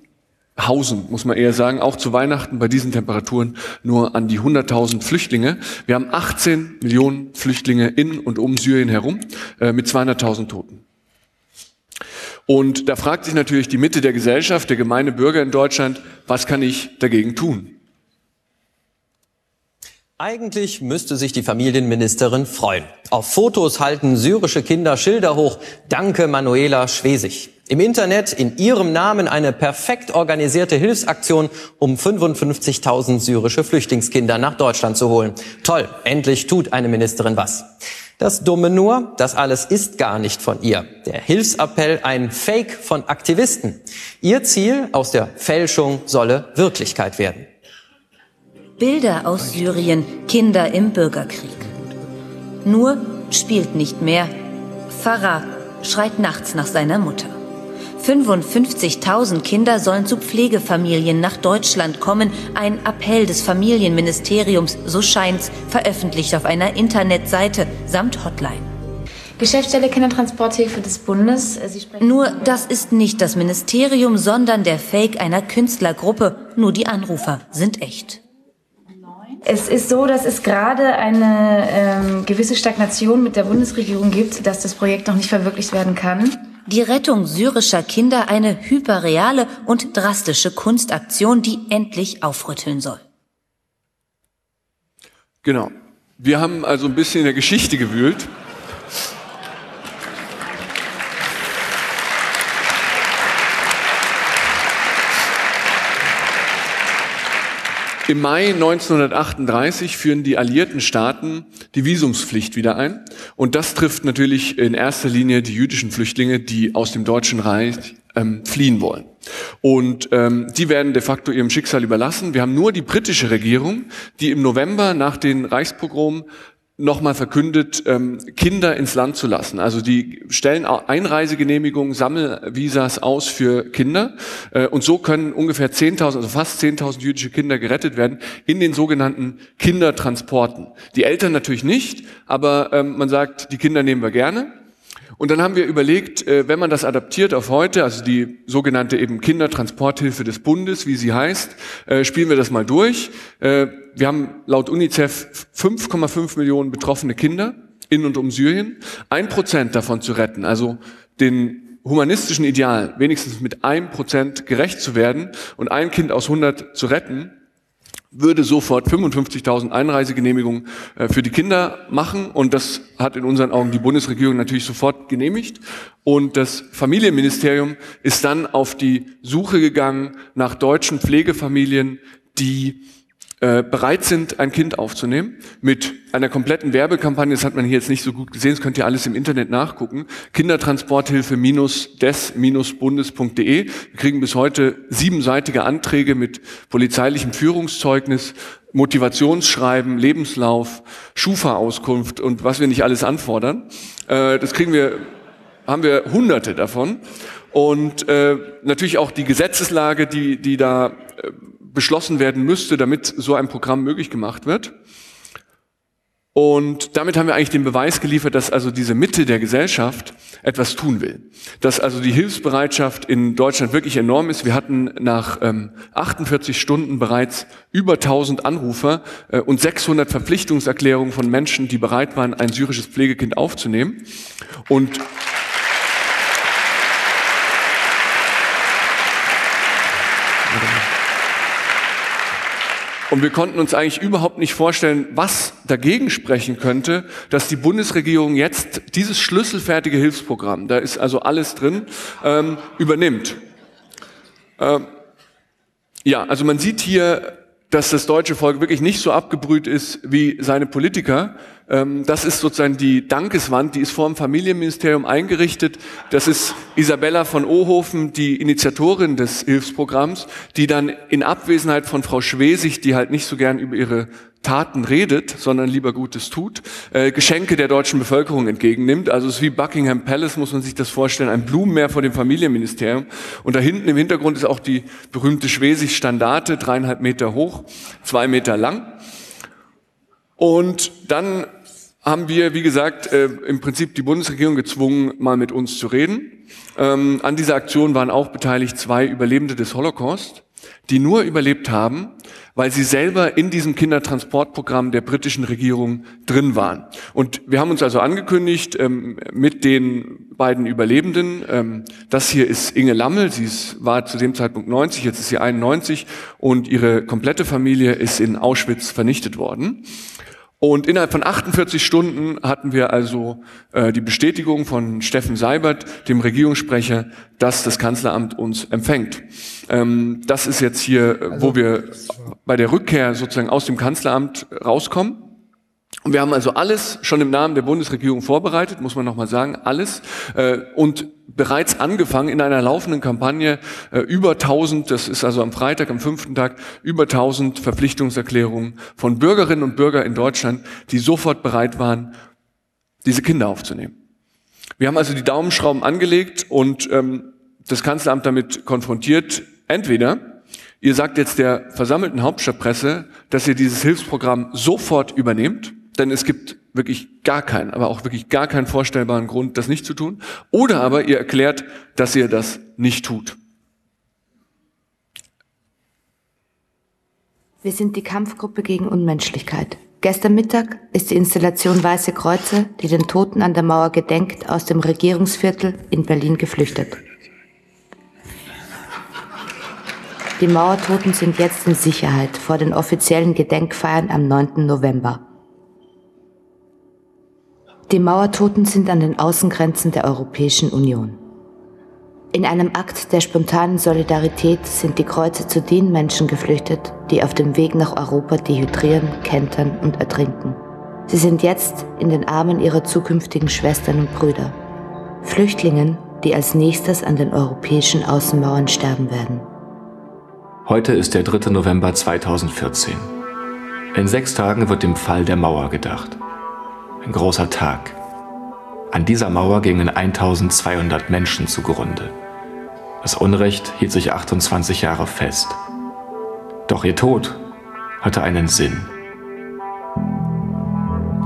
Hausen, muss man eher sagen, auch zu Weihnachten bei diesen Temperaturen nur an die 100.000 Flüchtlinge. Wir haben 18 Millionen Flüchtlinge in und um Syrien herum äh, mit 200.000 Toten. Und da fragt sich natürlich die Mitte der Gesellschaft, der gemeine Bürger in Deutschland, was kann ich dagegen tun? Eigentlich müsste sich die Familienministerin freuen. Auf Fotos halten syrische Kinder Schilder hoch. Danke, Manuela Schwesig. Im Internet in ihrem Namen eine perfekt organisierte Hilfsaktion, um 55.000 syrische Flüchtlingskinder nach Deutschland zu holen. Toll, endlich tut eine Ministerin was. Das Dumme nur, das alles ist gar nicht von ihr. Der Hilfsappell ein Fake von Aktivisten. Ihr Ziel aus der Fälschung solle Wirklichkeit werden. Bilder aus Syrien, Kinder im Bürgerkrieg. Nur spielt nicht mehr. Farah schreit nachts nach seiner Mutter. 55.000 Kinder sollen zu Pflegefamilien nach Deutschland kommen. Ein Appell des Familienministeriums, so scheint's, veröffentlicht auf einer Internetseite samt Hotline. Geschäftsstelle Kindertransporthilfe des Bundes. Sprechen Nur das ist nicht das Ministerium, sondern der Fake einer Künstlergruppe. Nur die Anrufer sind echt. Es ist so, dass es gerade eine ähm, gewisse Stagnation mit der Bundesregierung gibt, dass das Projekt noch nicht verwirklicht werden kann. Die Rettung syrischer Kinder eine hyperreale und drastische Kunstaktion, die endlich aufrütteln soll. Genau. Wir haben also ein bisschen in der Geschichte gewühlt. Im Mai 1938 führen die alliierten Staaten die Visumspflicht wieder ein. Und das trifft natürlich in erster Linie die jüdischen Flüchtlinge, die aus dem Deutschen Reich ähm, fliehen wollen. Und ähm, die werden de facto ihrem Schicksal überlassen. Wir haben nur die britische Regierung, die im November nach den Reichspogromen nochmal verkündet, ähm, Kinder ins Land zu lassen. Also die stellen Einreisegenehmigungen, Sammelvisas aus für Kinder. Äh, und so können ungefähr 10.000, also fast 10.000 jüdische Kinder gerettet werden in den sogenannten Kindertransporten. Die Eltern natürlich nicht, aber ähm, man sagt, die Kinder nehmen wir gerne. Und dann haben wir überlegt, äh, wenn man das adaptiert auf heute, also die sogenannte eben Kindertransporthilfe des Bundes, wie sie heißt, äh, spielen wir das mal durch. Äh, Wir haben laut UNICEF 5,5 Millionen betroffene Kinder in und um Syrien. Ein Prozent davon zu retten, also den humanistischen Ideal, wenigstens mit einem Prozent gerecht zu werden und ein Kind aus 100 zu retten, würde sofort 55.000 Einreisegenehmigungen äh, für die Kinder machen. Und das hat in unseren Augen die Bundesregierung natürlich sofort genehmigt. Und das Familienministerium ist dann auf die Suche gegangen nach deutschen Pflegefamilien, die bereit sind, ein Kind aufzunehmen, mit einer kompletten Werbekampagne, das hat man hier jetzt nicht so gut gesehen, das könnt ihr alles im Internet nachgucken, Kindertransporthilfe-des-bundes.de. Wir kriegen bis heute siebenseitige Anträge mit polizeilichem Führungszeugnis, Motivationsschreiben, Lebenslauf, Schufa-Auskunft und was wir nicht alles anfordern. Äh, das kriegen wir, haben wir hunderte davon. Und äh, natürlich auch die Gesetzeslage, die, die da äh, beschlossen werden müsste, damit so ein Programm möglich gemacht wird. Und damit haben wir eigentlich den Beweis geliefert, dass also diese Mitte der Gesellschaft etwas tun will. Dass also die Hilfsbereitschaft in Deutschland wirklich enorm ist. Wir hatten nach ähm, 48 Stunden bereits über 1000 Anrufer äh, und 600 Verpflichtungserklärungen von Menschen, die bereit waren, ein syrisches Pflegekind aufzunehmen. Und Und wir konnten uns eigentlich überhaupt nicht vorstellen, was dagegen sprechen könnte, dass die Bundesregierung jetzt dieses schlüsselfertige Hilfsprogramm, da ist also alles drin, ähm, übernimmt. Ähm, ja, also man sieht hier, dass das deutsche Volk wirklich nicht so abgebrüht ist wie seine Politiker. Ähm, das ist sozusagen die Dankeswand, die ist vor dem Familienministerium eingerichtet. Das ist Isabella von Ohofen, die Initiatorin des Hilfsprogramms, die dann in Abwesenheit von Frau Schwesig, die halt nicht so gern über ihre Taten redet, sondern lieber Gutes tut, äh, Geschenke der deutschen Bevölkerung entgegennimmt. Also es ist wie Buckingham Palace, muss man sich das vorstellen, ein Blumenmeer vor dem Familienministerium. Und da hinten im Hintergrund ist auch die berühmte Schwesig-Standarte, dreieinhalb Meter hoch, zwei Meter lang. Und dann haben wir, wie gesagt, äh, im Prinzip die Bundesregierung gezwungen, mal mit uns zu reden. Ähm, an dieser Aktion waren auch beteiligt zwei Überlebende des Holocaust, die nur überlebt haben, weil sie selber in diesem Kindertransportprogramm der britischen Regierung drin waren. Und wir haben uns also angekündigt ähm, mit den beiden Überlebenden. Ähm, das hier ist Inge Lammel, sie ist, war zu dem Zeitpunkt 90, jetzt ist sie 91 und ihre komplette Familie ist in Auschwitz vernichtet worden. Und innerhalb von 48 Stunden hatten wir also äh, die Bestätigung von Steffen Seibert, dem Regierungssprecher, dass das Kanzleramt uns empfängt. Ähm, das ist jetzt hier, äh, wo wir bei der Rückkehr sozusagen aus dem Kanzleramt rauskommen. Und wir haben also alles schon im Namen der Bundesregierung vorbereitet, muss man nochmal sagen, alles. Äh, und bereits angefangen in einer laufenden Kampagne äh, über 1000, das ist also am Freitag, am fünften Tag, über 1000 Verpflichtungserklärungen von Bürgerinnen und Bürgern in Deutschland, die sofort bereit waren, diese Kinder aufzunehmen. Wir haben also die Daumenschrauben angelegt und ähm, das Kanzleramt damit konfrontiert. Entweder ihr sagt jetzt der versammelten Hauptstadtpresse, dass ihr dieses Hilfsprogramm sofort übernehmt, denn es gibt wirklich gar keinen, aber auch wirklich gar keinen vorstellbaren Grund, das nicht zu tun. Oder aber ihr erklärt, dass ihr das nicht tut. Wir sind die Kampfgruppe gegen Unmenschlichkeit. Gestern Mittag ist die Installation Weiße Kreuze, die den Toten an der Mauer gedenkt, aus dem Regierungsviertel in Berlin geflüchtet. Die Mauertoten sind jetzt in Sicherheit vor den offiziellen Gedenkfeiern am 9. November. Die Mauertoten sind an den Außengrenzen der Europäischen Union. In einem Akt der spontanen Solidarität sind die Kreuze zu den Menschen geflüchtet, die auf dem Weg nach Europa dehydrieren, kentern und ertrinken. Sie sind jetzt in den Armen ihrer zukünftigen Schwestern und Brüder. Flüchtlingen, die als nächstes an den europäischen Außenmauern sterben werden. Heute ist der 3. November 2014. In sechs Tagen wird dem Fall der Mauer gedacht. Ein großer Tag. An dieser Mauer gingen 1200 Menschen zugrunde. Das Unrecht hielt sich 28 Jahre fest. Doch ihr Tod hatte einen Sinn.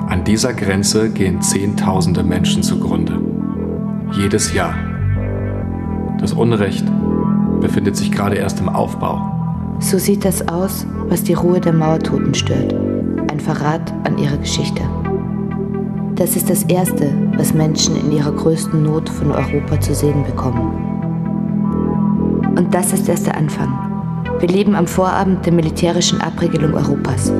An dieser Grenze gehen Zehntausende Menschen zugrunde. Jedes Jahr. Das Unrecht befindet sich gerade erst im Aufbau. So sieht das aus, was die Ruhe der Mauertoten stört. Ein Verrat an ihre Geschichte. Das ist das Erste, was Menschen in ihrer größten Not von Europa zu sehen bekommen. Und das ist erst der Anfang. Wir leben am Vorabend der militärischen Abregelung Europas.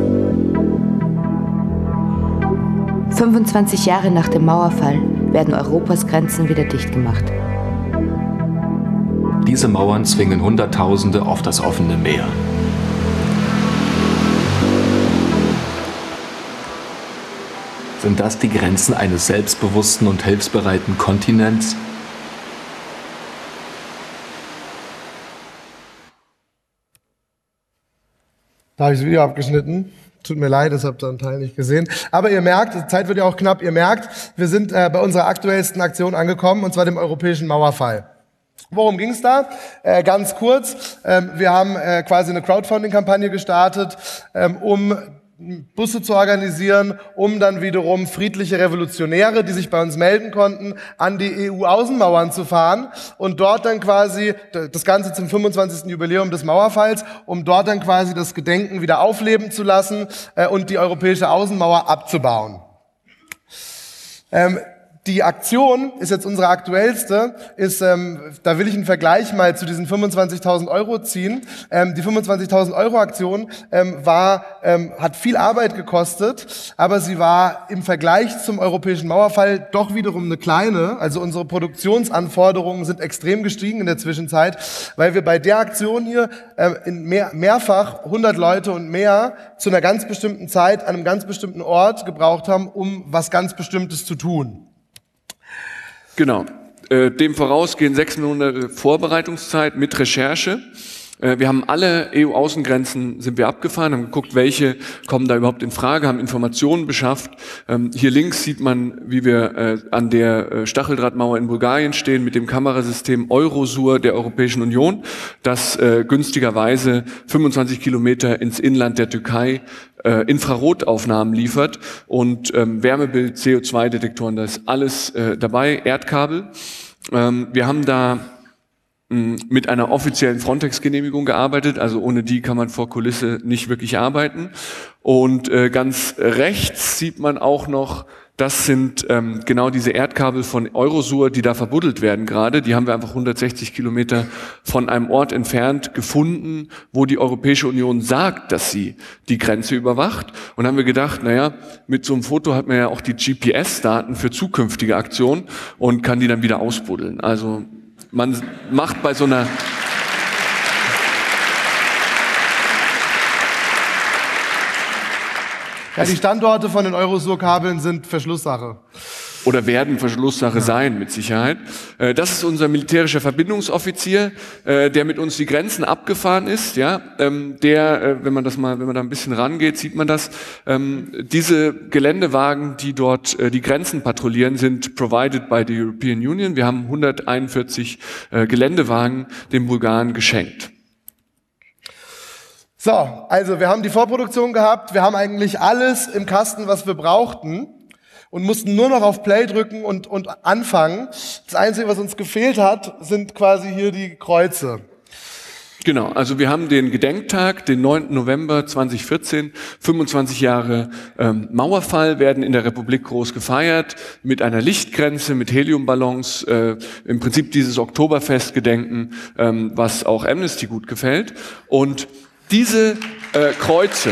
25 Jahre nach dem Mauerfall werden Europas Grenzen wieder dicht gemacht. Diese Mauern zwingen Hunderttausende auf das offene Meer. Sind das die Grenzen eines selbstbewussten und hilfsbereiten Kontinents? Da habe ich das Video abgeschnitten. Tut mir leid, das habt ihr einen Teil nicht gesehen. Aber ihr merkt, die Zeit wird ja auch knapp, ihr merkt, wir sind äh, bei unserer aktuellsten Aktion angekommen, und zwar dem europäischen Mauerfall. Worum ging es da? Äh, ganz kurz, ähm, wir haben äh, quasi eine Crowdfunding-Kampagne gestartet, ähm, um Busse zu organisieren, um dann wiederum friedliche Revolutionäre, die sich bei uns melden konnten, an die EU-Außenmauern zu fahren und dort dann quasi das Ganze zum 25. Jubiläum des Mauerfalls, um dort dann quasi das Gedenken wieder aufleben zu lassen äh, und die europäische Außenmauer abzubauen. Ähm, die Aktion ist jetzt unsere aktuellste, ist, ähm, da will ich einen Vergleich mal zu diesen 25.000 Euro ziehen. Ähm, die 25.000 Euro Aktion ähm, war, ähm, hat viel Arbeit gekostet, aber sie war im Vergleich zum europäischen Mauerfall doch wiederum eine kleine. Also unsere Produktionsanforderungen sind extrem gestiegen in der Zwischenzeit, weil wir bei der Aktion hier ähm, in mehr, mehrfach 100 Leute und mehr zu einer ganz bestimmten Zeit, an einem ganz bestimmten Ort gebraucht haben, um was ganz Bestimmtes zu tun. Genau. Äh, dem vorausgehen sechs Monate Vorbereitungszeit mit Recherche. Äh, wir haben alle EU-Außengrenzen sind wir abgefahren, haben geguckt, welche kommen da überhaupt in Frage, haben Informationen beschafft. Ähm, hier links sieht man, wie wir äh, an der äh, Stacheldrahtmauer in Bulgarien stehen mit dem Kamerasystem Eurosur der Europäischen Union, das günstigerweise 25 Kilometer ins Inland der Türkei Infrarotaufnahmen liefert und ähm, Wärmebild, CO2-Detektoren, da ist alles dabei, Erdkabel. Ähm, wir haben da mit einer offiziellen Frontex-Genehmigung gearbeitet, also ohne die kann man vor Kulisse nicht wirklich arbeiten. Und äh, ganz rechts sieht man auch noch das sind ähm, genau diese Erdkabel von Eurosur, die da verbuddelt werden gerade. Die haben wir einfach 160 Kilometer von einem Ort entfernt gefunden, wo die Europäische Union sagt, dass sie die Grenze überwacht. Und haben wir gedacht, naja, mit so einem Foto hat man ja auch die GPS-Daten für zukünftige Aktionen und kann die dann wieder ausbuddeln. Also man macht bei so einer Ja, die Standorte von den Eurosur-Kabeln sind Verschlusssache. Oder werden Verschlusssache sein, mit Sicherheit. Äh, das ist unser militärischer Verbindungsoffizier, äh, der mit uns die Grenzen abgefahren ist. Ja, ähm, der, äh, wenn man das mal, wenn man da ein bisschen rangeht, sieht man das. Ähm, diese Geländewagen, die dort die Grenzen patrouillieren, sind provided by the European Union. Wir haben 141 Geländewagen den Bulgaren geschenkt. So, also wir haben die Vorproduktion gehabt, wir haben eigentlich alles im Kasten, was wir brauchten und mussten nur noch auf Play drücken und, und anfangen. Das Einzige, was uns gefehlt hat, sind quasi hier die Kreuze. Genau, also wir haben den Gedenktag, den 9. November 2014, 25 Jahre ähm, Mauerfall werden in der Republik groß gefeiert, mit einer Lichtgrenze, mit Heliumballons, äh, im Prinzip dieses Oktoberfestgedenken, ähm, was auch Amnesty gut gefällt. Und diese äh, Kreuze,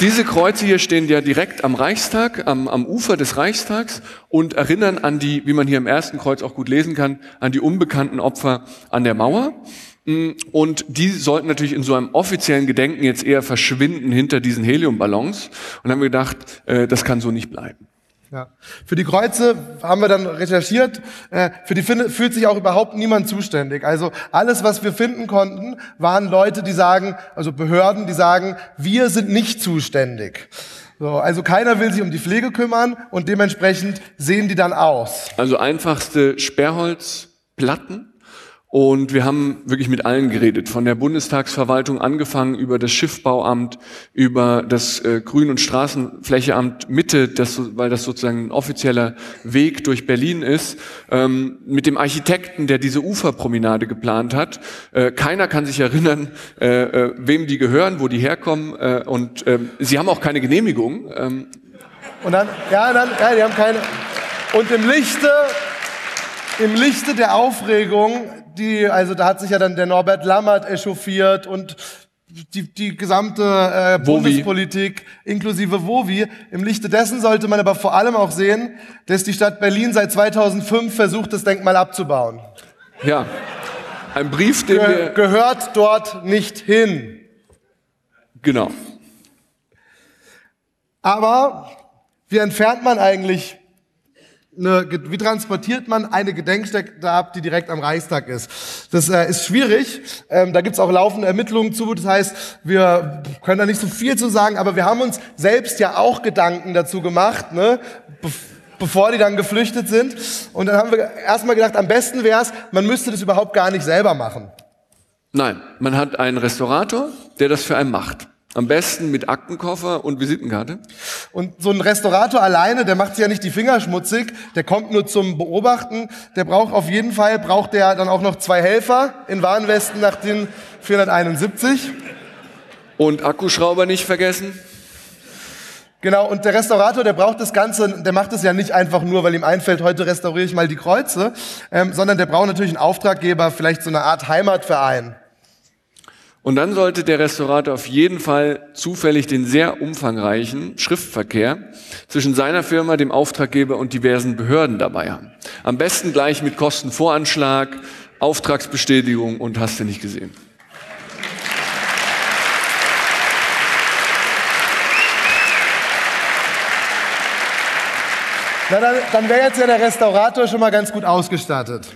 diese Kreuze hier stehen ja direkt am Reichstag, am, am Ufer des Reichstags und erinnern an die, wie man hier im ersten Kreuz auch gut lesen kann, an die unbekannten Opfer an der Mauer. Mm, und die sollten natürlich in so einem offiziellen Gedenken jetzt eher verschwinden hinter diesen Heliumballons. Und haben wir gedacht, äh, das kann so nicht bleiben. Ja. Für die Kreuze haben wir dann recherchiert. Äh, für die fühlt sich auch überhaupt niemand zuständig. Also alles, was wir finden konnten, waren Leute, die sagen, also Behörden, die sagen, wir sind nicht zuständig. So, also keiner will sich um die Pflege kümmern und dementsprechend sehen die dann aus. Also einfachste Sperrholzplatten und wir haben wirklich mit allen geredet, von der Bundestagsverwaltung angefangen über das Schiffbauamt, über das äh, Grün- und Straßenflächeamt Mitte, das, weil das sozusagen ein offizieller Weg durch Berlin ist, ähm, mit dem Architekten, der diese Uferpromenade geplant hat. Äh, keiner kann sich erinnern, äh, äh wem die gehören, wo die herkommen. Äh, und ähm, sie haben auch keine Genehmigung. Ähm, Und dann, ja, dann, ja, die haben keine. Und im Lichte, im Lichte der Aufregung, die, also da hat sich ja dann der Norbert Lammert echauffiert und die, die gesamte äh, Bundespolitik inklusive WOWI. Im Lichte dessen sollte man aber vor allem auch sehen, dass die Stadt Berlin seit 2005 versucht, das Denkmal abzubauen. Ja, ein Brief, den Ge wir... Gehört dort nicht hin. Genau. Aber wie entfernt man eigentlich eine, wie transportiert man eine Gedenkstätte ab, die direkt am Reichstag ist? Das äh, ist schwierig. Ähm, da gibt's auch laufende Ermittlungen zu. Das heißt, wir können da nicht so viel zu sagen, aber wir haben uns selbst ja auch Gedanken dazu gemacht, ne? Be bevor die dann geflüchtet sind. Und dann haben wir erstmal gedacht, am besten wäre es, man müsste das überhaupt gar nicht selber machen. Nein, man hat einen Restaurator, der das für einen macht. Am besten mit Aktenkoffer und Visitenkarte. Und so ein Restaurator alleine, der macht sich ja nicht die Finger schmutzig, der kommt nur zum Beobachten. Der braucht auf jeden Fall, braucht der dann auch noch zwei Helfer in Warnwesten nach den 471. Und Akkuschrauber nicht vergessen. Genau, und der Restaurator, der braucht das Ganze, der macht es ja nicht einfach nur, weil ihm einfällt, heute restauriere ich mal die Kreuze, ähm, sondern der braucht natürlich einen Auftraggeber, vielleicht so eine Art Heimatverein. Und dann sollte der Restaurator auf jeden Fall zufällig den sehr umfangreichen Schriftverkehr zwischen seiner Firma, dem Auftraggeber und diversen Behörden dabei haben. Am besten gleich mit Kostenvoranschlag, Auftragsbestätigung und hast du nicht gesehen. Na, dann, dann wäre jetzt ja der Restaurator schon mal ganz gut ausgestattet.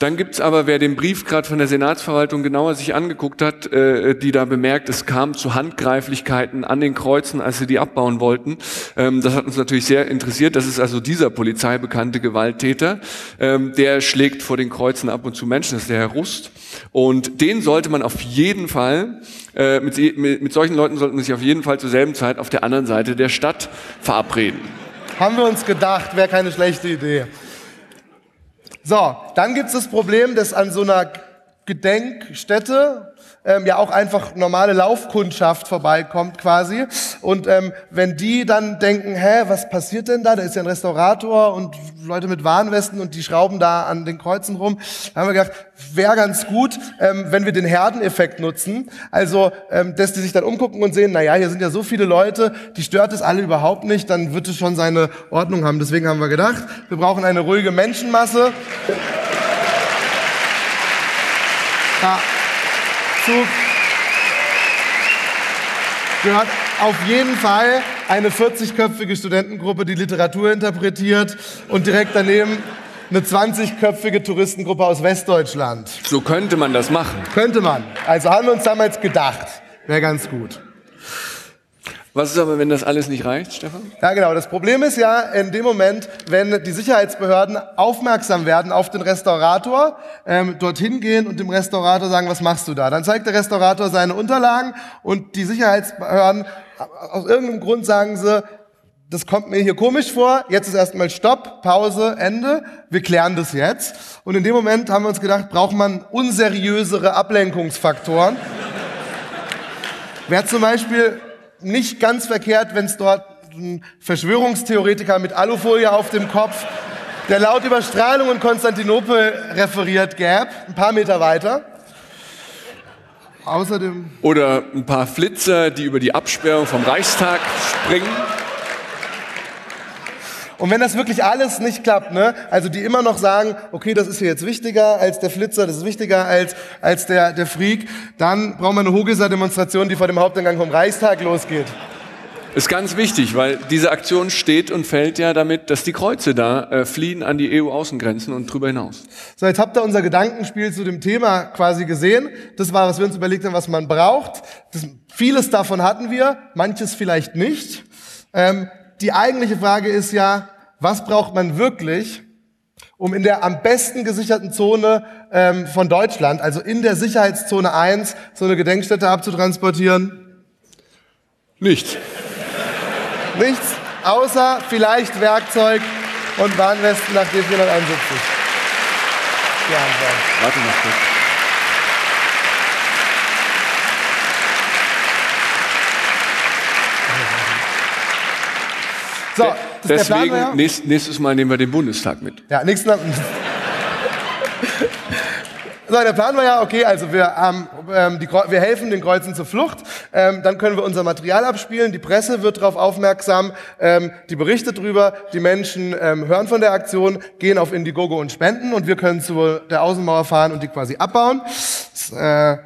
Dann gibt's aber, wer den Brief gerade von der Senatsverwaltung genauer sich angeguckt hat, äh, die da bemerkt, es kam zu Handgreiflichkeiten an den Kreuzen, als sie die abbauen wollten. Ähm, das hat uns natürlich sehr interessiert. Das ist also dieser polizeibekannte Gewalttäter. Ähm, der schlägt vor den Kreuzen ab und zu Menschen, das ist der Herr Rust. Und den sollte man auf jeden Fall, äh, mit, mit, mit solchen Leuten sollte man sich auf jeden Fall zur selben Zeit auf der anderen Seite der Stadt verabreden. Haben wir uns gedacht, wäre keine schlechte Idee. So, dann gibt es das Problem, dass an so einer Gedenkstätte ähm, ja auch einfach normale Laufkundschaft vorbeikommt quasi. Und ähm, wenn die dann denken, hä, was passiert denn da? Da ist ja ein Restaurator und Leute mit Warnwesten und die schrauben da an den Kreuzen rum. Da haben wir gedacht, wäre ganz gut, ähm, wenn wir den Herdeneffekt nutzen. Also, ähm, dass die sich dann umgucken und sehen, na ja, hier sind ja so viele Leute, die stört es alle überhaupt nicht, dann wird es schon seine Ordnung haben. Deswegen haben wir gedacht, wir brauchen eine ruhige Menschenmasse. Ja. Zug gehört auf jeden Fall eine 40-köpfige Studentengruppe, die Literatur interpretiert und direkt daneben eine 20-köpfige Touristengruppe aus Westdeutschland. So könnte man das machen. Könnte man. Also haben wir uns damals gedacht. Wäre ganz gut. Was ist aber, wenn das alles nicht reicht, Stefan? Ja, genau. Das Problem ist ja in dem Moment, wenn die Sicherheitsbehörden aufmerksam werden auf den Restaurator, ähm, dorthin gehen und dem Restaurator sagen, was machst du da? Dann zeigt der Restaurator seine Unterlagen und die Sicherheitsbehörden, aus irgendeinem Grund sagen sie, das kommt mir hier komisch vor, jetzt ist erstmal Stopp, Pause, Ende, wir klären das jetzt. Und in dem Moment haben wir uns gedacht, braucht man unseriösere Ablenkungsfaktoren. Wer zum Beispiel nicht ganz verkehrt, wenn es dort einen Verschwörungstheoretiker mit Alufolie auf dem Kopf, der laut über Strahlung in Konstantinopel referiert, gäb, ein paar Meter weiter. Außerdem. Oder ein paar Flitzer, die über die Absperrung vom Reichstag springen. Und wenn das wirklich alles nicht klappt, ne, also die immer noch sagen, okay, das ist hier jetzt wichtiger als der Flitzer, das ist wichtiger als, als der, der Freak, dann brauchen wir eine Hogeser-Demonstration, die vor dem Haupteingang vom Reichstag losgeht. Ist ganz wichtig, weil diese Aktion steht und fällt ja damit, dass die Kreuze da äh, fliehen an die EU-Außengrenzen und drüber hinaus. So, jetzt habt ihr unser Gedankenspiel zu dem Thema quasi gesehen. Das war, was wir uns überlegt haben, was man braucht. Das, vieles davon hatten wir, manches vielleicht nicht. Ähm, die eigentliche Frage ist ja, was braucht man wirklich, um in der am besten gesicherten Zone ähm, von Deutschland, also in der Sicherheitszone 1, so eine Gedenkstätte abzutransportieren? Nichts. Nichts, außer vielleicht Werkzeug und Warnwesten nach D471. Die Antwort. Warte mal kurz. So, Deswegen, ja. nächst, nächstes Mal nehmen wir den Bundestag mit. Ja, nächsten So, der Plan war ja, okay, also wir, ähm, die, wir helfen den Kreuzen zur Flucht, ähm, dann können wir unser Material abspielen, die Presse wird darauf aufmerksam, ähm, die berichtet drüber, die Menschen ähm, hören von der Aktion, gehen auf Indiegogo und spenden und wir können zu der Außenmauer fahren und die quasi abbauen. Das, äh,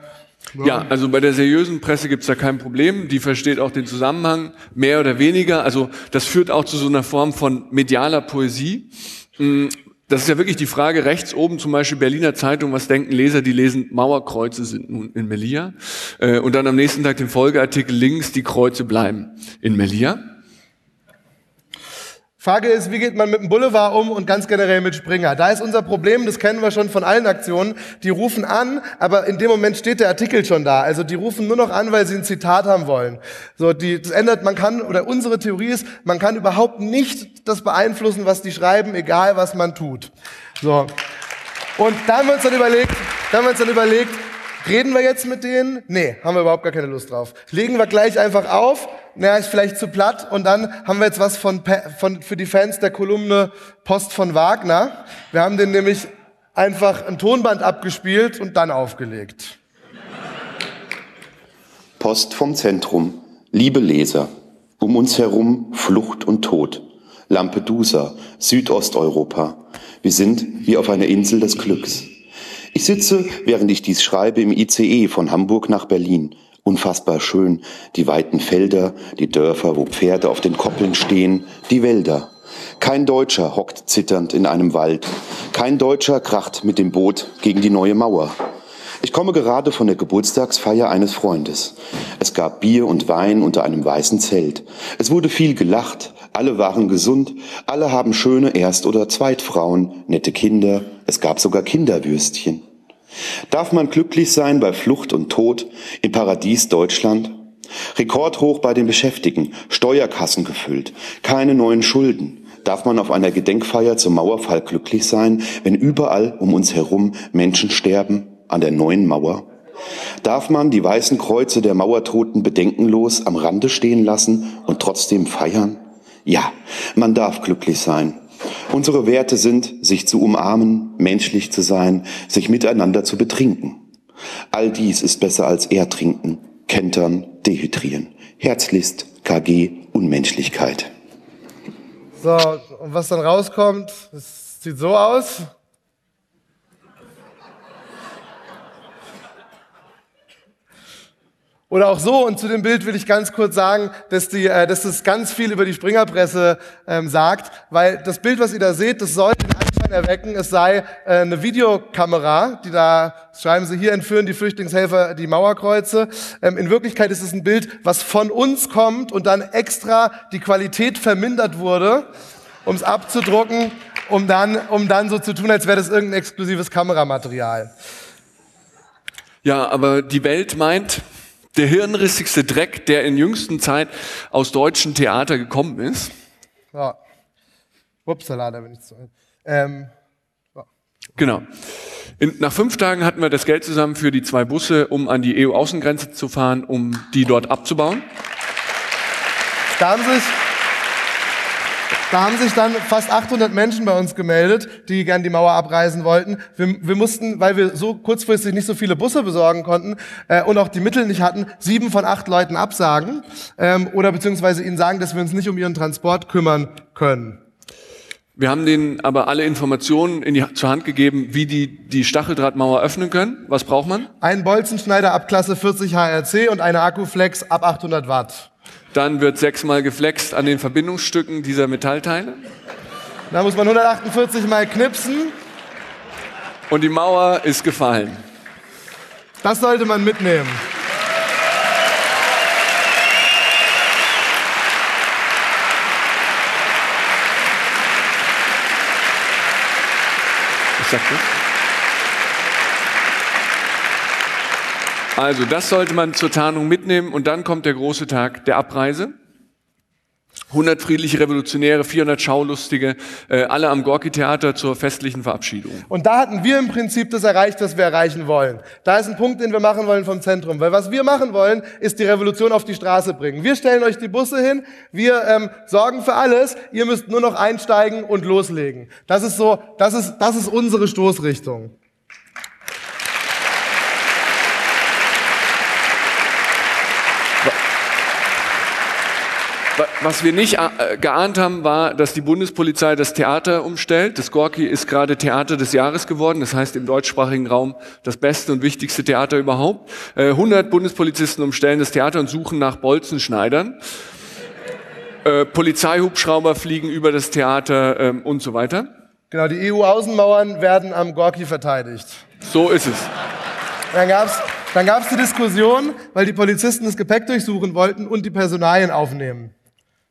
Ja, also bei der seriösen Presse gibt's da kein Problem. Die versteht auch den Zusammenhang, mehr oder weniger. Also das führt auch zu so einer Form von medialer Poesie. Mm, Das ist ja wirklich die Frage, rechts oben zum Beispiel Berliner Zeitung, was denken Leser, die lesen, Mauerkreuze sind nun in Melia. Äh, Und dann am nächsten Tag den Folgeartikel links, die Kreuze bleiben in Melia. Frage ist, wie geht man mit dem Boulevard um und ganz generell mit Springer? Da ist unser Problem, das kennen wir schon von allen Aktionen. Die rufen an, aber in dem Moment steht der Artikel schon da. Also die rufen nur noch an, weil sie ein Zitat haben wollen. So, die, das ändert, man kann, oder unsere Theorie ist, man kann überhaupt nicht das beeinflussen, was die schreiben, egal was man tut. So. Und da haben wir uns dann überlegt, da haben wir uns dann überlegt, reden wir jetzt mit denen? Nee, haben wir überhaupt gar keine Lust drauf. Legen wir gleich einfach auf, naja, ist vielleicht zu platt und dann haben wir jetzt was von, von, für die Fans der Kolumne Post von Wagner. Wir haben den nämlich einfach ein Tonband abgespielt und dann aufgelegt. Post vom Zentrum. Liebe Leser, um uns herum Flucht und Tod. Lampedusa, Südosteuropa. Wir sind wie auf einer Insel des Glücks. Ich sitze, während ich dies schreibe, im ICE von Hamburg nach Berlin. Unfassbar schön. Die weiten Felder, die Dörfer, wo Pferde auf den Koppeln stehen, die Wälder. Kein Deutscher hockt zitternd in einem Wald. Kein Deutscher kracht mit dem Boot gegen die neue Mauer. Ich komme gerade von der Geburtstagsfeier eines Freundes. Es gab Bier und Wein unter einem weißen Zelt. Es wurde viel gelacht, alle waren gesund, alle haben schöne Erst- oder Zweitfrauen, nette Kinder, es gab sogar Kinderwürstchen. Darf man glücklich sein bei Flucht und Tod im Paradies Deutschland? Rekordhoch bei den Beschäftigten, Steuerkassen gefüllt, keine neuen Schulden. Darf man auf einer Gedenkfeier zum Mauerfall glücklich sein, wenn überall um uns herum Menschen sterben an der neuen Mauer? Darf man die weißen Kreuze der Mauertoten bedenkenlos am Rande stehen lassen und trotzdem feiern? Ja, man darf glücklich sein. Unsere Werte sind, sich zu umarmen, menschlich zu sein, sich miteinander zu betrinken. All dies ist besser als Ertrinken, Kentern, Dehydrieren. Herzlichst KG Unmenschlichkeit. So, und was dann rauskommt, sieht so aus. Oder auch so, und zu dem Bild will ich ganz kurz sagen, dass, die, äh, dass das ganz viel über die Springerpresse ähm, sagt, weil das Bild, was ihr da seht, das soll den Anschein erwecken, es sei äh, eine Videokamera, die da, schreiben sie, hier entführen die Flüchtlingshelfer die Mauerkreuze. Ähm, in Wirklichkeit ist es ein Bild, was von uns kommt und dann extra die Qualität vermindert wurde, um es abzudrucken, um dann, um dann so zu tun, als wäre das irgendein exklusives Kameramaterial. Ja, aber die Welt meint, der hirnrissigste Dreck, der in jüngsten Zeit aus deutschen Theater gekommen ist. Ja. Upsala, da bin ich zu. Ähm, Genau. In, nach fünf Tagen hatten wir das Geld zusammen für die zwei Busse, um an die EU-Außengrenze zu fahren, um die dort abzubauen. Da haben sich, da haben sich dann fast 800 Menschen bei uns gemeldet, die gern die Mauer abreißen wollten. Wir, wir mussten, weil wir so kurzfristig nicht so viele Busse besorgen konnten äh, und auch die Mittel nicht hatten, sieben von acht Leuten absagen ähm, oder beziehungsweise ihnen sagen, dass wir uns nicht um ihren Transport kümmern können. Wir haben denen aber alle Informationen in die, zur Hand gegeben, wie die die Stacheldrahtmauer öffnen können. Was braucht man? Ein Bolzenschneider ab Klasse 40 HRC und eine Akkuflex ab 800 Watt. Dann wird sechsmal geflext an den Verbindungsstücken dieser Metallteile. Da muss man 148 mal knipsen. Und die Mauer ist gefallen. Das sollte man mitnehmen. Was sagt das? Also, das sollte man zur Tarnung mitnehmen und dann kommt der große Tag der Abreise. 100 friedliche Revolutionäre, 400 Schaulustige, äh, alle am Gorki-Theater zur festlichen Verabschiedung. Und da hatten wir im Prinzip das erreicht, was wir erreichen wollen. Da ist ein Punkt, den wir machen wollen vom Zentrum. Weil was wir machen wollen, ist die Revolution auf die Straße bringen. Wir stellen euch die Busse hin, wir ähm, sorgen für alles, ihr müsst nur noch einsteigen und loslegen. Das ist so, das ist, das ist unsere Stoßrichtung. Was wir nicht äh, geahnt haben, war, dass die Bundespolizei das Theater umstellt. Das Gorki ist gerade Theater des Jahres geworden. Das heißt im deutschsprachigen Raum das beste und wichtigste Theater überhaupt. 100 äh, Bundespolizisten umstellen das Theater und suchen nach Bolzenschneidern. Äh, Polizeihubschrauber fliegen über das Theater ähm, und so weiter. Genau, die EU-Außenmauern werden am Gorki verteidigt. So ist es. Dann gab's dann gab's die Diskussion, weil die Polizisten das Gepäck durchsuchen wollten und die Personalien aufnehmen.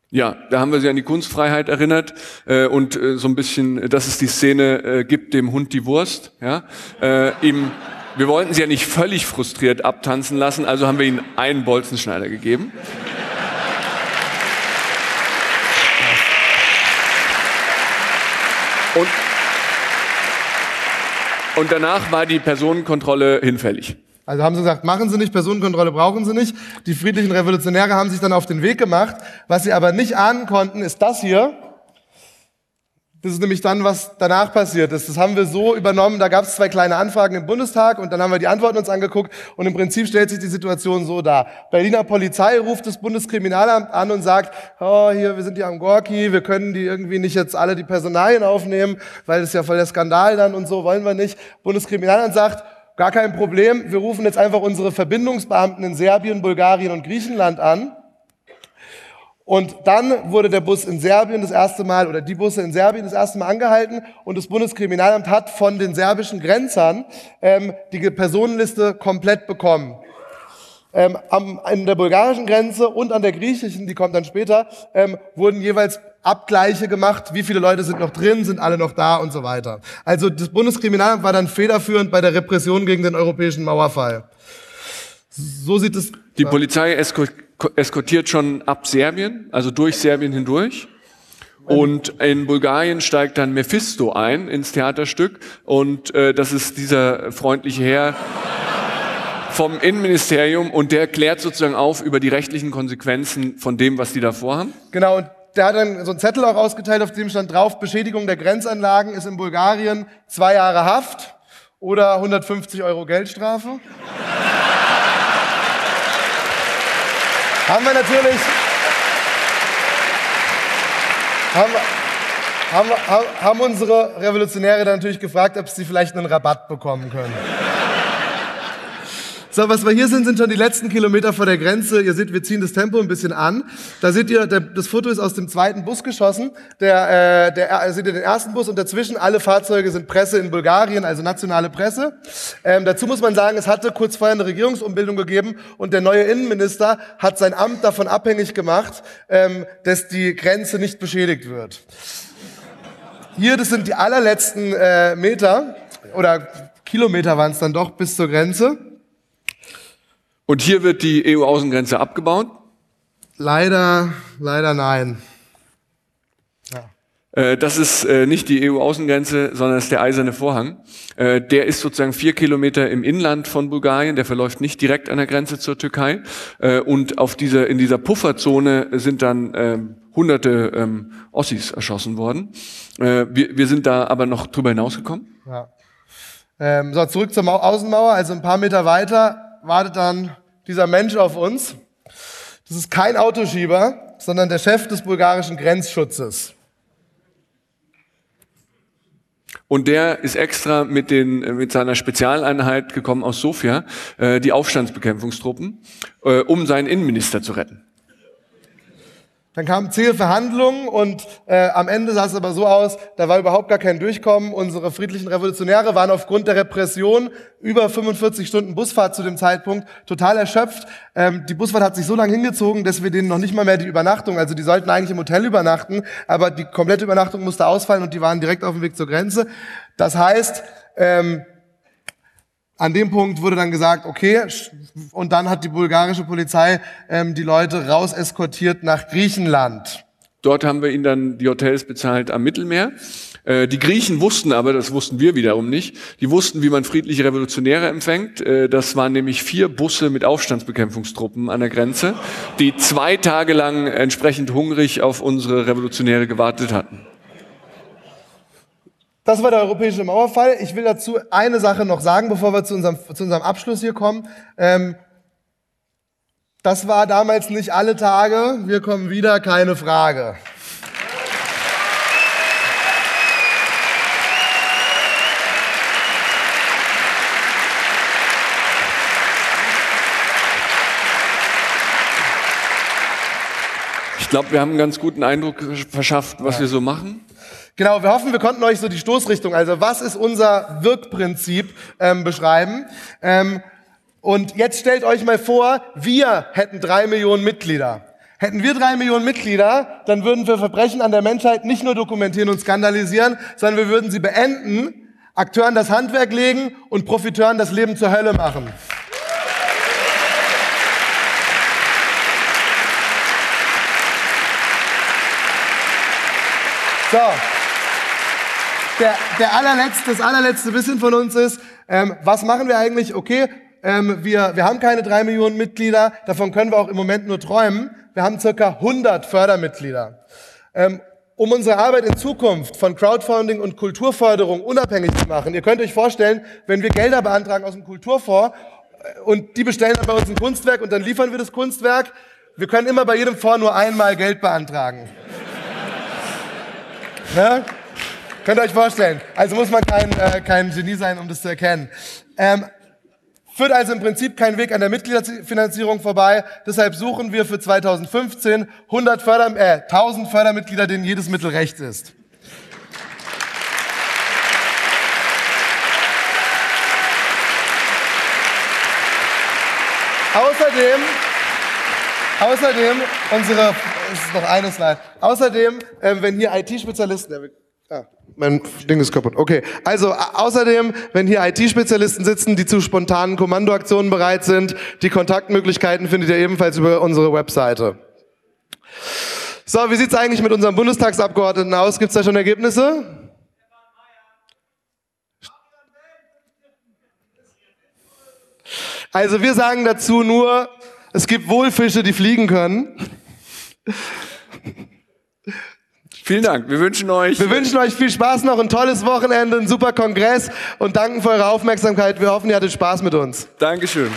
Ja, da haben wir sie an die Kunstfreiheit erinnert äh, und äh, so ein bisschen, dass es die Szene äh, gibt, dem Hund die Wurst. Ja, äh, ihm, wir wollten sie ja nicht völlig frustriert abtanzen lassen, also haben wir ihnen einen Bolzenschneider gegeben. Und, und danach war die Personenkontrolle hinfällig. Also haben sie gesagt, machen Sie nicht, Personenkontrolle brauchen Sie nicht. Die friedlichen Revolutionäre haben sich dann auf den Weg gemacht. Was sie aber nicht ahnen konnten, ist das hier. Das ist nämlich dann, was danach passiert ist. Das haben wir so übernommen. Da gab es zwei kleine Anfragen im Bundestag und dann haben wir die Antworten uns angeguckt und im Prinzip stellt sich die Situation so dar. Berliner Polizei ruft das Bundeskriminalamt an und sagt, oh, hier, wir sind hier am Gorki, wir können die irgendwie nicht jetzt alle die Personalien aufnehmen, weil das ist ja voll der Skandal dann und so, wollen wir nicht. Bundeskriminalamt sagt, Gar kein Problem. Wir rufen jetzt einfach unsere Verbindungsbeamten in Serbien, Bulgarien und Griechenland an. Und dann wurde der Bus in Serbien das erste Mal oder die Busse in Serbien das erste Mal angehalten und das Bundeskriminalamt hat von den serbischen Grenzern ähm, die Personenliste komplett bekommen. Ähm, an der bulgarischen Grenze und an der griechischen, die kommt dann später, ähm, wurden jeweils Abgleiche gemacht, wie viele Leute sind noch drin, sind alle noch da und so weiter. Also das Bundeskriminalamt war dann federführend bei der Repression gegen den europäischen Mauerfall. So sieht es. Die Polizei eskortiert schon ab Serbien, also durch Serbien hindurch. Und in Bulgarien steigt dann Mephisto ein ins Theaterstück und äh, das ist dieser freundliche Herr vom Innenministerium und der klärt sozusagen auf über die rechtlichen Konsequenzen von dem, was die da vorhaben. Genau, und der hat dann so einen Zettel auch ausgeteilt, auf dem stand drauf, Beschädigung der Grenzanlagen ist in Bulgarien zwei Jahre Haft oder 150 Euro Geldstrafe. haben wir natürlich, haben, haben, haben unsere Revolutionäre dann natürlich gefragt, ob sie vielleicht einen Rabatt bekommen können. So, was wir hier sind, sind schon die letzten Kilometer vor der Grenze. Ihr seht, wir ziehen das Tempo ein bisschen an. Da seht ihr, der, das Foto ist aus dem zweiten Bus geschossen. Der, äh, der, seht ihr den ersten Bus und dazwischen alle Fahrzeuge sind Presse in Bulgarien, also nationale Presse. Ähm, dazu muss man sagen, es hatte kurz vorher eine Regierungsumbildung gegeben und der neue Innenminister hat sein Amt davon abhängig gemacht, ähm, dass die Grenze nicht beschädigt wird. Hier, das sind die allerletzten äh, Meter oder Kilometer waren es dann doch bis zur Grenze. Und hier wird die EU-Außengrenze abgebaut? Leider, leider nein. Ja. Äh, das ist äh, nicht die EU-Außengrenze, sondern ist der eiserne Vorhang. Äh, der ist sozusagen vier Kilometer im Inland von Bulgarien. Der verläuft nicht direkt an der Grenze zur Türkei. Und auf dieser, in dieser Pufferzone sind dann ähm, hunderte ähm, Ossis erschossen worden. Wir, wir sind da aber noch drüber hinausgekommen. Ja. Ähm, so, zurück zur Außenmauer. Also ein paar Meter weiter wartet dann dieser Mensch auf uns. Das ist kein Autoschieber, sondern der Chef des bulgarischen Grenzschutzes. Und der ist extra mit, den, mit seiner Spezialeinheit gekommen aus Sofia, äh, die Aufstandsbekämpfungstruppen, äh, um seinen Innenminister zu retten. Dann kamen zähe Verhandlungen und äh, am Ende sah es aber so aus, da war überhaupt gar kein Durchkommen. Unsere friedlichen Revolutionäre waren aufgrund der Repression über 45 Stunden Busfahrt zu dem Zeitpunkt total erschöpft. Ähm, die Busfahrt hat sich so lange hingezogen, dass wir denen noch nicht mal mehr die Übernachtung, also die sollten eigentlich im Hotel übernachten, aber die komplette Übernachtung musste ausfallen und die waren direkt auf dem Weg zur Grenze. Das heißt, ähm, an dem Punkt wurde dann gesagt, okay, und dann hat die bulgarische Polizei ähm, die Leute raus eskortiert nach Griechenland. Dort haben wir ihnen dann die Hotels bezahlt am Mittelmeer. Äh, die Griechen wussten aber, das wussten wir wiederum nicht, die wussten, wie man friedliche Revolutionäre empfängt. Äh, das waren nämlich vier Busse mit Aufstandsbekämpfungstruppen an der Grenze, die zwei Tage lang entsprechend hungrig auf unsere Revolutionäre gewartet hatten. Das war der europäische Mauerfall. Ich will dazu eine Sache noch sagen, bevor wir zu unserem, zu unserem Abschluss hier kommen. Ähm, das war damals nicht alle Tage. Wir kommen wieder, keine Frage. Ich glaube, wir haben einen ganz guten Eindruck verschafft, was ja. wir so machen. Genau, wir hoffen, wir konnten euch so die Stoßrichtung, also was ist unser Wirkprinzip, ähm, beschreiben. Ähm, und jetzt stellt euch mal vor, wir hätten drei Millionen Mitglieder. Hätten wir drei Millionen Mitglieder, dann würden wir Verbrechen an der Menschheit nicht nur dokumentieren und skandalisieren, sondern wir würden sie beenden, Akteuren das Handwerk legen und Profiteuren das Leben zur Hölle machen. So der, der allerletzte, das allerletzte bisschen von uns ist, ähm, was machen wir eigentlich? Okay, ähm, wir, wir haben keine drei Millionen Mitglieder, davon können wir auch im Moment nur träumen. Wir haben circa 100 Fördermitglieder. Ähm, um unsere Arbeit in Zukunft von Crowdfunding und Kulturförderung unabhängig zu machen. Ihr könnt euch vorstellen, wenn wir Gelder beantragen aus dem Kulturfonds äh, und die bestellen dann bei uns ein Kunstwerk und dann liefern wir das Kunstwerk, wir können immer bei jedem Fonds nur einmal Geld beantragen. ja? Könnt ihr euch vorstellen. Also muss man kein, äh, kein Genie sein, um das zu erkennen. Ähm, führt also im Prinzip kein Weg an der Mitgliederfinanzierung vorbei. Deshalb suchen wir für 2015 100 Förder, äh, 1000 Fördermitglieder, denen jedes Mittel recht ist. Außerdem, außerdem, unsere, es ist noch eine Slide. Außerdem, äh, wenn hier IT-Spezialisten, mein Ding ist kaputt. Okay. Also außerdem, wenn hier IT-Spezialisten sitzen, die zu spontanen Kommandoaktionen bereit sind, die Kontaktmöglichkeiten findet ihr ebenfalls über unsere Webseite. So, wie sieht's eigentlich mit unserem Bundestagsabgeordneten aus? Gibt's da schon Ergebnisse? Also wir sagen dazu nur, es gibt wohl Fische, die fliegen können. Vielen Dank. Wir wünschen euch. Wir wünschen euch viel Spaß noch, ein tolles Wochenende, ein super Kongress und danken für eure Aufmerksamkeit. Wir hoffen, ihr hattet Spaß mit uns. Dankeschön.